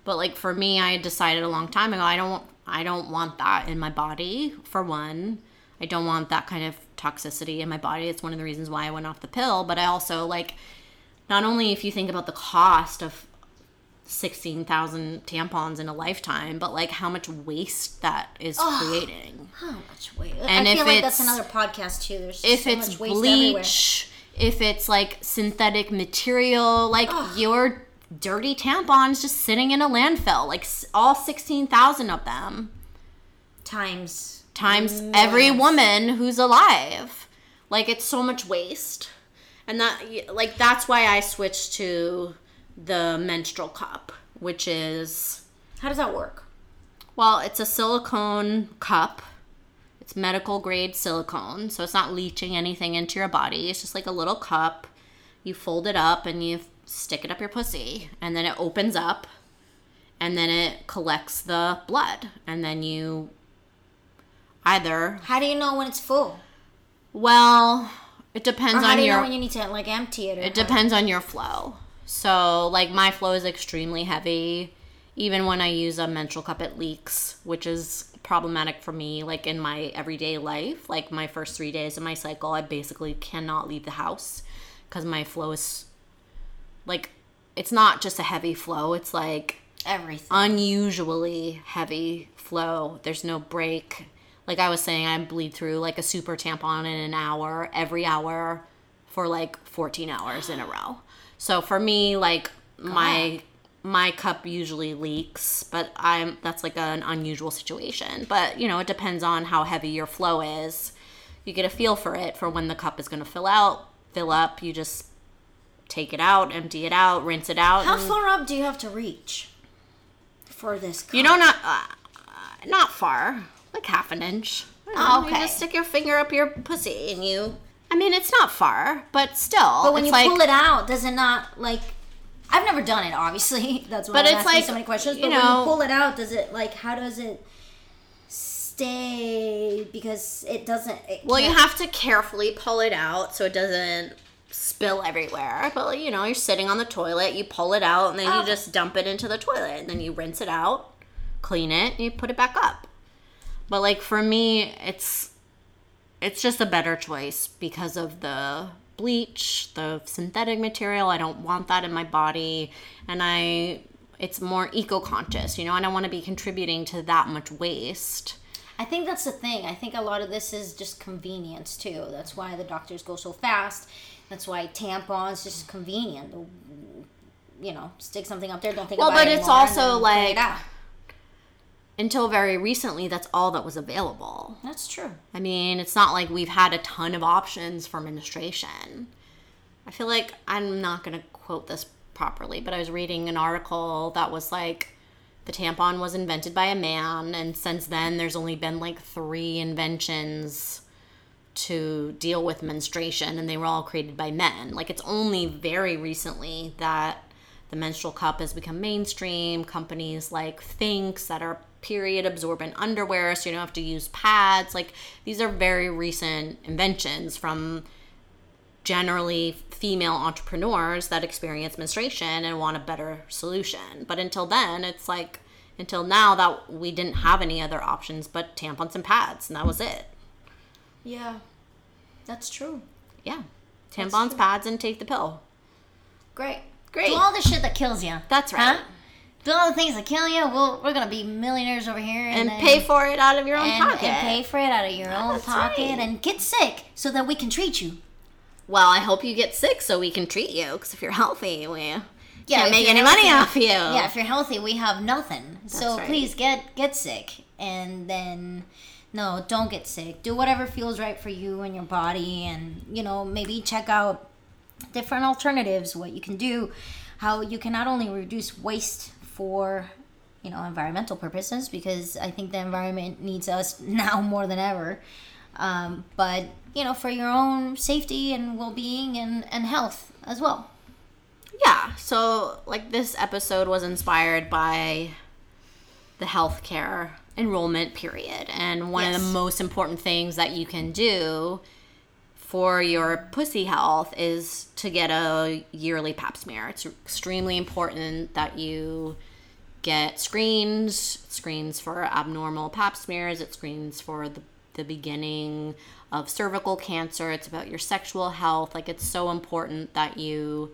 But like for me, I decided a long time ago I don't I don't want that in my body for one. I don't want that kind of toxicity in my body. It's one of the reasons why I went off the pill, but I also like not only if you think about the cost of 16,000 tampons in a lifetime, but like how much waste that is creating. how much weight And i if feel like that's another podcast too there's if so it's much waste everywhere. bleach, if it's like synthetic material, like your dirty tampons just sitting in a landfill, like all 16,000 of them times times every woman who's alive. Like it's so much waste. And that like that's why I switched to the menstrual cup, which is how does that work well, it's a silicone cup. It's medical grade silicone, so it's not leaching anything into your body. It's just like a little cup. You fold it up and you stick it up your pussy, and then it opens up, and then it collects the blood, and then you either How do you know when it's full? well, it Or depends how on do you your know when you need to like empty it? Or it depends on your flow. So, like my flow is extremely heavy. Even when I use a menstrual cup, it leaks, which is problematic for me. Like in my everyday life, like my first three days of my cycle, I basically cannot leave the house because my flow is like it's not just a heavy flow. It's like everything. unusually heavy flow. There's no break. Like I was saying, I bleed through like a super tampon in an hour, every hour for like 14 hours in a row. So for me, like my my cup usually leaks, but I'm that's like an unusual situation. But you know, it depends on how heavy your flow is. You get a feel for it for when the cup is going to fill out, fill up. You just take it out, empty it out, rinse it out. How far up do you have to reach for this? Cup? You know, not uh, not far, like half an inch. You Oh, You okay. just stick your finger up your pussy, and you. I mean, it's not far, but still. But when you like, pull it out, does it not like? I've never done it, obviously. <laughs> That's why But I'm it's asking like, so many questions. you But when know- you pull it out, does it like? How does it stay? Because it doesn't. It Well, you have to carefully pull it out so it doesn't spill everywhere. But you know, you're sitting on the toilet, you pull it out, and then you oh. just dump it into the toilet, and then you rinse it out, clean it, and you put it back up. But like for me, it's it's just a better choice because of the bleach, the synthetic material. I don't want that in my body, and I it's more eco-conscious. You know, I don't want to be contributing to that much waste. I think that's the thing. I think a lot of this is just convenience too. That's why the doctors go so fast. That's why tampons just convenient. You know, stick something up there. Don't think Well, about it Well, but it's also like- it. Until very recently, that's all that was available. that's true. I mean, it's not like we've had a ton of options for menstruation. I feel like I'm not going to quote this properly, but I was reading an article that was like the tampon was invented by a man, and since then, there's only been like three inventions to deal with menstruation, and they were all created by men. Like, it's only very recently that the menstrual cup has become mainstream. Companies like Thinx that are period absorbent underwear, so you don't have to use pads. Like, these are very recent inventions from generally female entrepreneurs that experience menstruation and want a better solution. But until then, it's like until now that we didn't have any other options but tampons and pads, and that was it. Yeah, that's true. Yeah. Tampons, pads, and take the pill. Great. Great. Do all the shit that kills you. That's right. Do all the things that kill you. We'll, we're gonna be millionaires over here, and, And pay for it out of your own and, pocket. and pay for it out of your own pocket, right. and get sick so that we can treat you. well, I hope you get sick so we can treat you. Because if you're healthy, we Yeah, can't make any money healthy- off you. Yeah, if you're healthy, we have nothing. so right. please get get sick, and then no, don't get sick. Do whatever feels right for you and your body, and you know maybe check out different alternatives. What you can do, how you can not only reduce waste for you know environmental purposes because I think the environment needs us <laughs> now more than ever. Um, but you know for your own safety and well-being and, and health as well. Yeah, so like this episode was inspired by the healthcare enrollment period. And one of the most important things that you can do for your pussy health is to get a yearly pap smear. It's extremely important that you get screens, screens for abnormal pap smears, it screens for the, the beginning of cervical cancer, it's about your sexual health. Like it's so important that you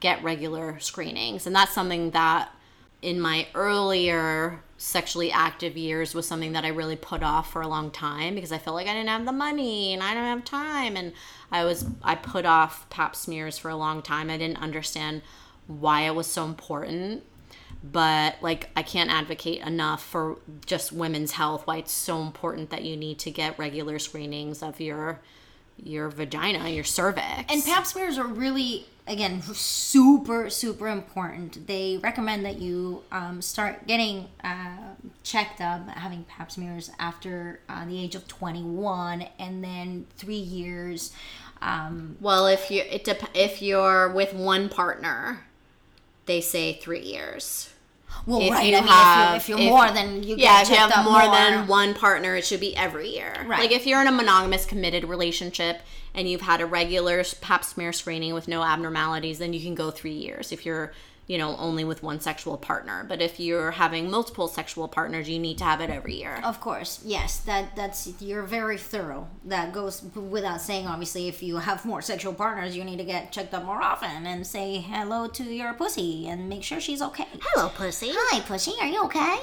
get regular screenings. And that's something that in my earlier sexually active years was something that I really put off for a long time because I felt like I didn't have the money and I don't have time and I was I put off pap smears for a long time. I didn't understand why it was so important. But like I can't advocate enough for just women's health why it's so important that you need to get regular screenings of your your vagina, your cervix. And pap smears are really again, super, super important. They recommend that you um, start getting uh, checked up, having pap smears after uh, the age of 21, and then three years. Um, Well, if you it dep- if you're with one partner, they say three years. Well, If right. you I mean, have- if you're, if if- you're more, than you Yeah, get if you have more, more than one partner, it should be every year. Right. Like if you're in a monogamous, committed relationship and you've had a regular pap smear screening with no abnormalities, then you can go three years. If you're, you know, only with one sexual partner, but if you're having multiple sexual partners, you need to have it every year. Of course, yes. That that's you're very thorough. That goes without saying. Obviously, if you have more sexual partners, you need to get checked up more often and say hello to your pussy and make sure she's okay. Hello, pussy. Hi, pussy. Are you okay?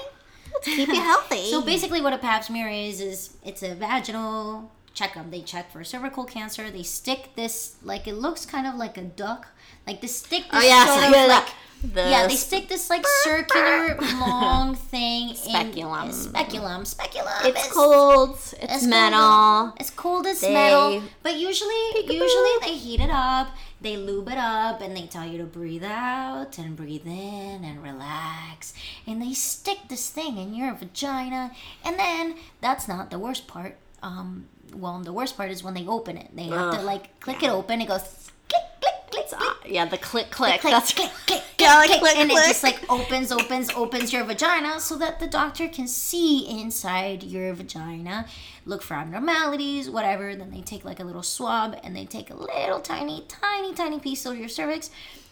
Let's Keep you healthy. <laughs> So basically, what a Pap smear is is it's a vaginal check checkup. They check for cervical cancer. They stick this like it looks kind of like a duck. Like they stick this oh yeah, sort so of like the yeah, they stick this like circular <laughs> long thing Speculum. in speculum. Speculum. Speculum. It's cold. It's, it's metal. Cold, it's cold as They- metal. But usually, usually they heat it up, they lube it up, and they tell you to breathe out and breathe in and relax. And they stick this thing in your vagina. And then that's not the worst part. Um, well, the worst part is when they open it. They have to like click it open. It goes click, click, click, It's, click. uh, yeah, the click click. Click, That's click, <laughs> click, Yeah, like click, click, and click. it just like opens, opens, opens your vagina so that the doctor can see inside your vagina, look for abnormalities, whatever. Then they take like a little swab and they take a little tiny, tiny, tiny piece of your cervix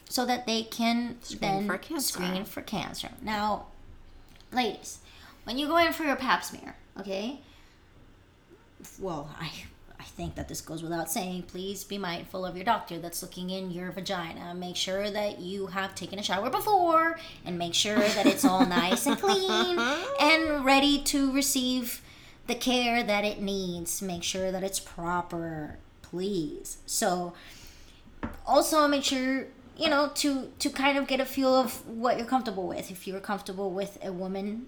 so that they can then for cancer. screen for cancer. Now, ladies, when you go in for your pap smear, okay? Well, I think that this goes without saying. Please be mindful of your doctor that's looking in your vagina. Make sure that you have taken a shower before and make sure that it's all nice and clean <laughs> and ready to receive the care that it needs. Make sure that it's proper, please. So, also make sure you know to to kind of get a feel of what you're comfortable with if you're comfortable with a woman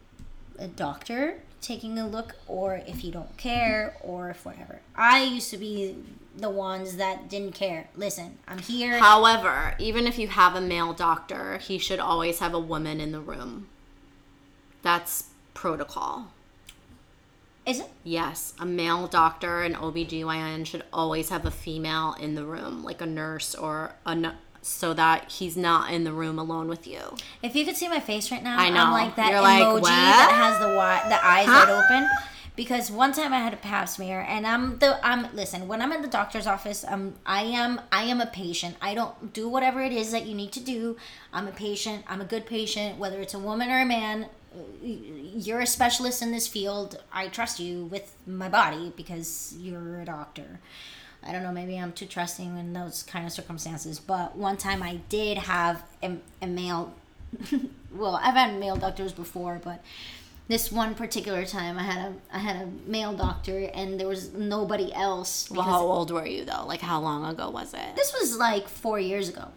a doctor taking a look or if you don't care or if whatever i used to be the ones that didn't care listen i'm here However, even if you have a male doctor, he should always have a woman in the room. That's protocol. is it Yes, a male doctor, an OBGYN should always have a female in the room, like a nurse or a so that he's not in the room alone with you. if you could see my face right now I know. i'm like that You're emoji "What?" that has the wi- the eyes Huh? wide open because one time I had a pap smear and I'm the I'm listen when I'm in the doctor's office um I am I am a patient I don't do whatever it is that you need to do I'm a patient I'm a good patient whether it's a woman or a man you're a specialist in this field I trust you with my body because you're a doctor I don't know maybe I'm too trusting in those kind of circumstances but one time I did have a, a male <laughs> well I've had male doctors before but this one particular time I had a I had a male doctor and there was nobody else Well, how old were you though? Like how long ago was it? this was like four years ago,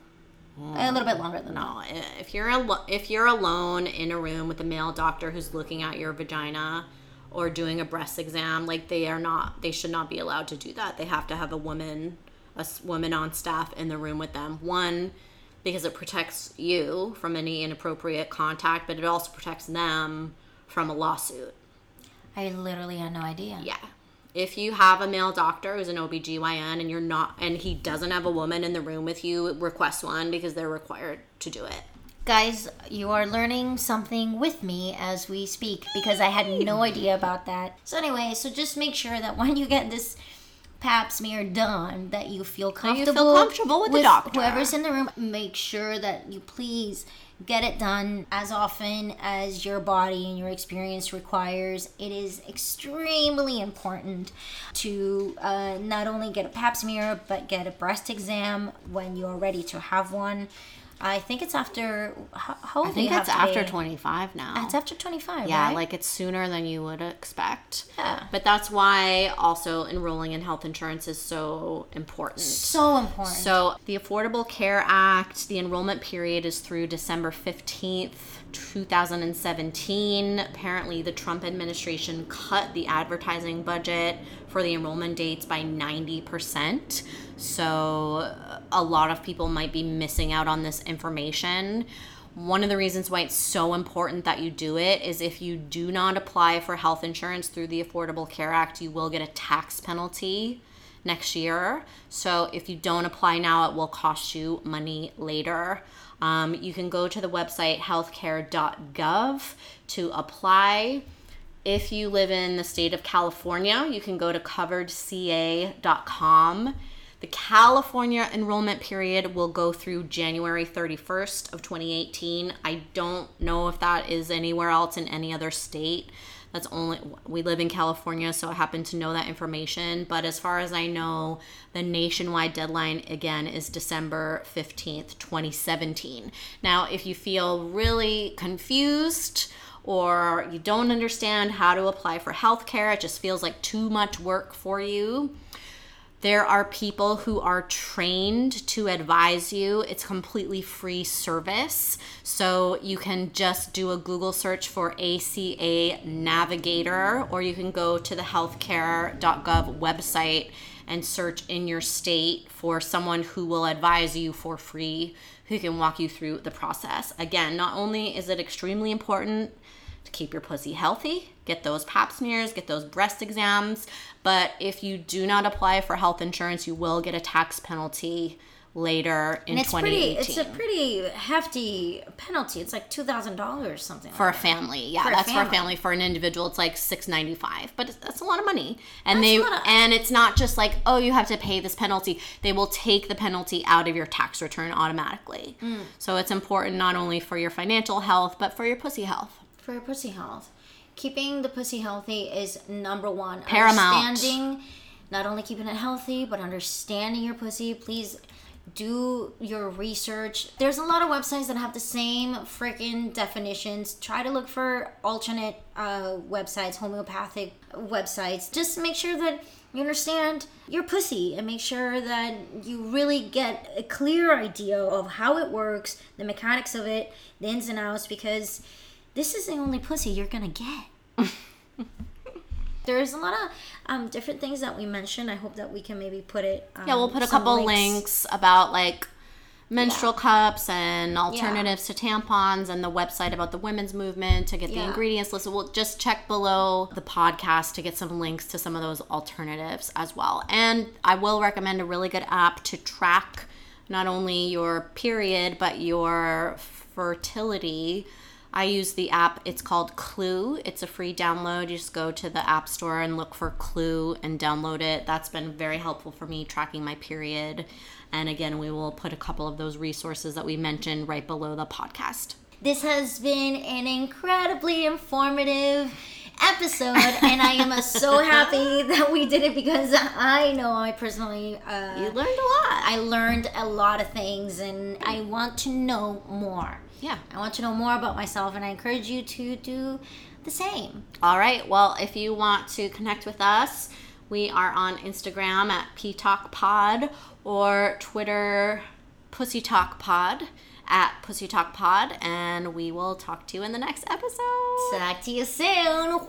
a hmm. little bit longer than that. No, i- if you're alo- if you're alone in a room with a male doctor who's looking at your vagina or doing a breast exam, like they are not they should not be allowed to do that. They have to have a woman a woman on staff in the room with them. One because it protects you from any inappropriate contact, but it also protects them from a lawsuit. I literally had no idea. Yeah. If you have a male doctor who's an OBGYN and you're not and he doesn't have a woman in the room with you, request one because they're required to do it. Guys, you are learning something with me as we speak because I had no idea about that. So anyway, so just make sure that when you get this pap smear done, that you feel comfortable, you feel comfortable, comfortable with the doctor. Whoever's in the room, make sure that you please get it done as often as your body and your experience requires. It is extremely important to uh, not only get a pap smear but get a breast exam when you're ready to have one. I think it's after how, how old I think it's after be? 25 now. It's after 25, yeah, right? like it's sooner than you would expect. Yeah. But that's why also enrolling in health insurance is so important. so important. So, the Affordable Care Act, the enrollment period is through December 15th, 2017. Apparently, the Trump administration cut the advertising budget for the enrollment dates by 90%. So a lot of people might be missing out on this information. One of the reasons why it's so important that you do it is if you do not apply for health insurance through the Affordable Care Act, you will get a tax penalty next year. So if you don't apply now, it will cost you money later. Um, you can go to the website healthcare.gov to apply. If you live in the state of California, you can go to coveredca.com. The California enrollment period will go through January 31st of 2018. I don't know if that is anywhere else in any other state. That's only we live in California, so I happen to know that information. But as far as I know, the nationwide deadline again is December 15th, 2017. Now, if you feel really confused, or you don't understand how to apply for healthcare, it just feels like too much work for you there are people who are trained to advise you. It's completely free service. So you can just do a Google search for ACA Navigator, or you can go to the healthcare.gov website and search in your state for someone who will advise you for free, who can walk you through the process. Again, not only is it extremely important to keep your pussy healthy, get those pap smears, get those breast exams. But if you do not apply for health insurance, you will get a tax penalty later in And it's 2018 pretty. It's a pretty hefty penalty. It's like two thousand dollars or something. for a that. family. Yeah, For that's for a family. family. For an individual, it's like six ninety five, but that's a lot of money. And That's they of- and it's not just like oh you have to pay this penalty. They will take the penalty out of your tax return automatically. Mm. So it's important not only for your financial health but for your pussy health. for your pussy health. Keeping the pussy healthy is number one. Paramount. Understanding, not only keeping it healthy, but understanding your pussy. Please do your research. There's a lot of websites that have the same freaking definitions. Try to look for alternate uh, websites, homeopathic websites. Just make sure that you understand your pussy and make sure that you really get a clear idea of how it works, the mechanics of it, the ins and outs, because this is the only pussy you're gonna get. <laughs> There's a lot of um, different things that we mentioned. I hope that we can maybe put it. Um, Yeah, we'll put a couple links. about like menstrual cups and alternatives to tampons and the website about the women's movement to get the Yeah. ingredients listed. We'll just check below the podcast to get some links to some of those alternatives as well. And I will recommend a really good app to track not only your period but your fertility. I use the app. It's called Clue. It's a free download. You just go to the App Store and look for Clue and download it. That's been very helpful for me tracking my period. And again, we will put a couple of those resources that we mentioned right below the podcast. This has been an incredibly informative episode, and I am <laughs> so happy that we did it because I know I personally uh, You learned a lot. I learned a lot of things, and I want to know more. Yeah. I want to know more about myself, and I encourage you to do the same. All right. Well, if you want to connect with us, we are on Instagram at PTalkPod or Twitter Pussy Talk Pod at Pussy Talk Pod, and we will talk to you in the next episode. Talk to you soon.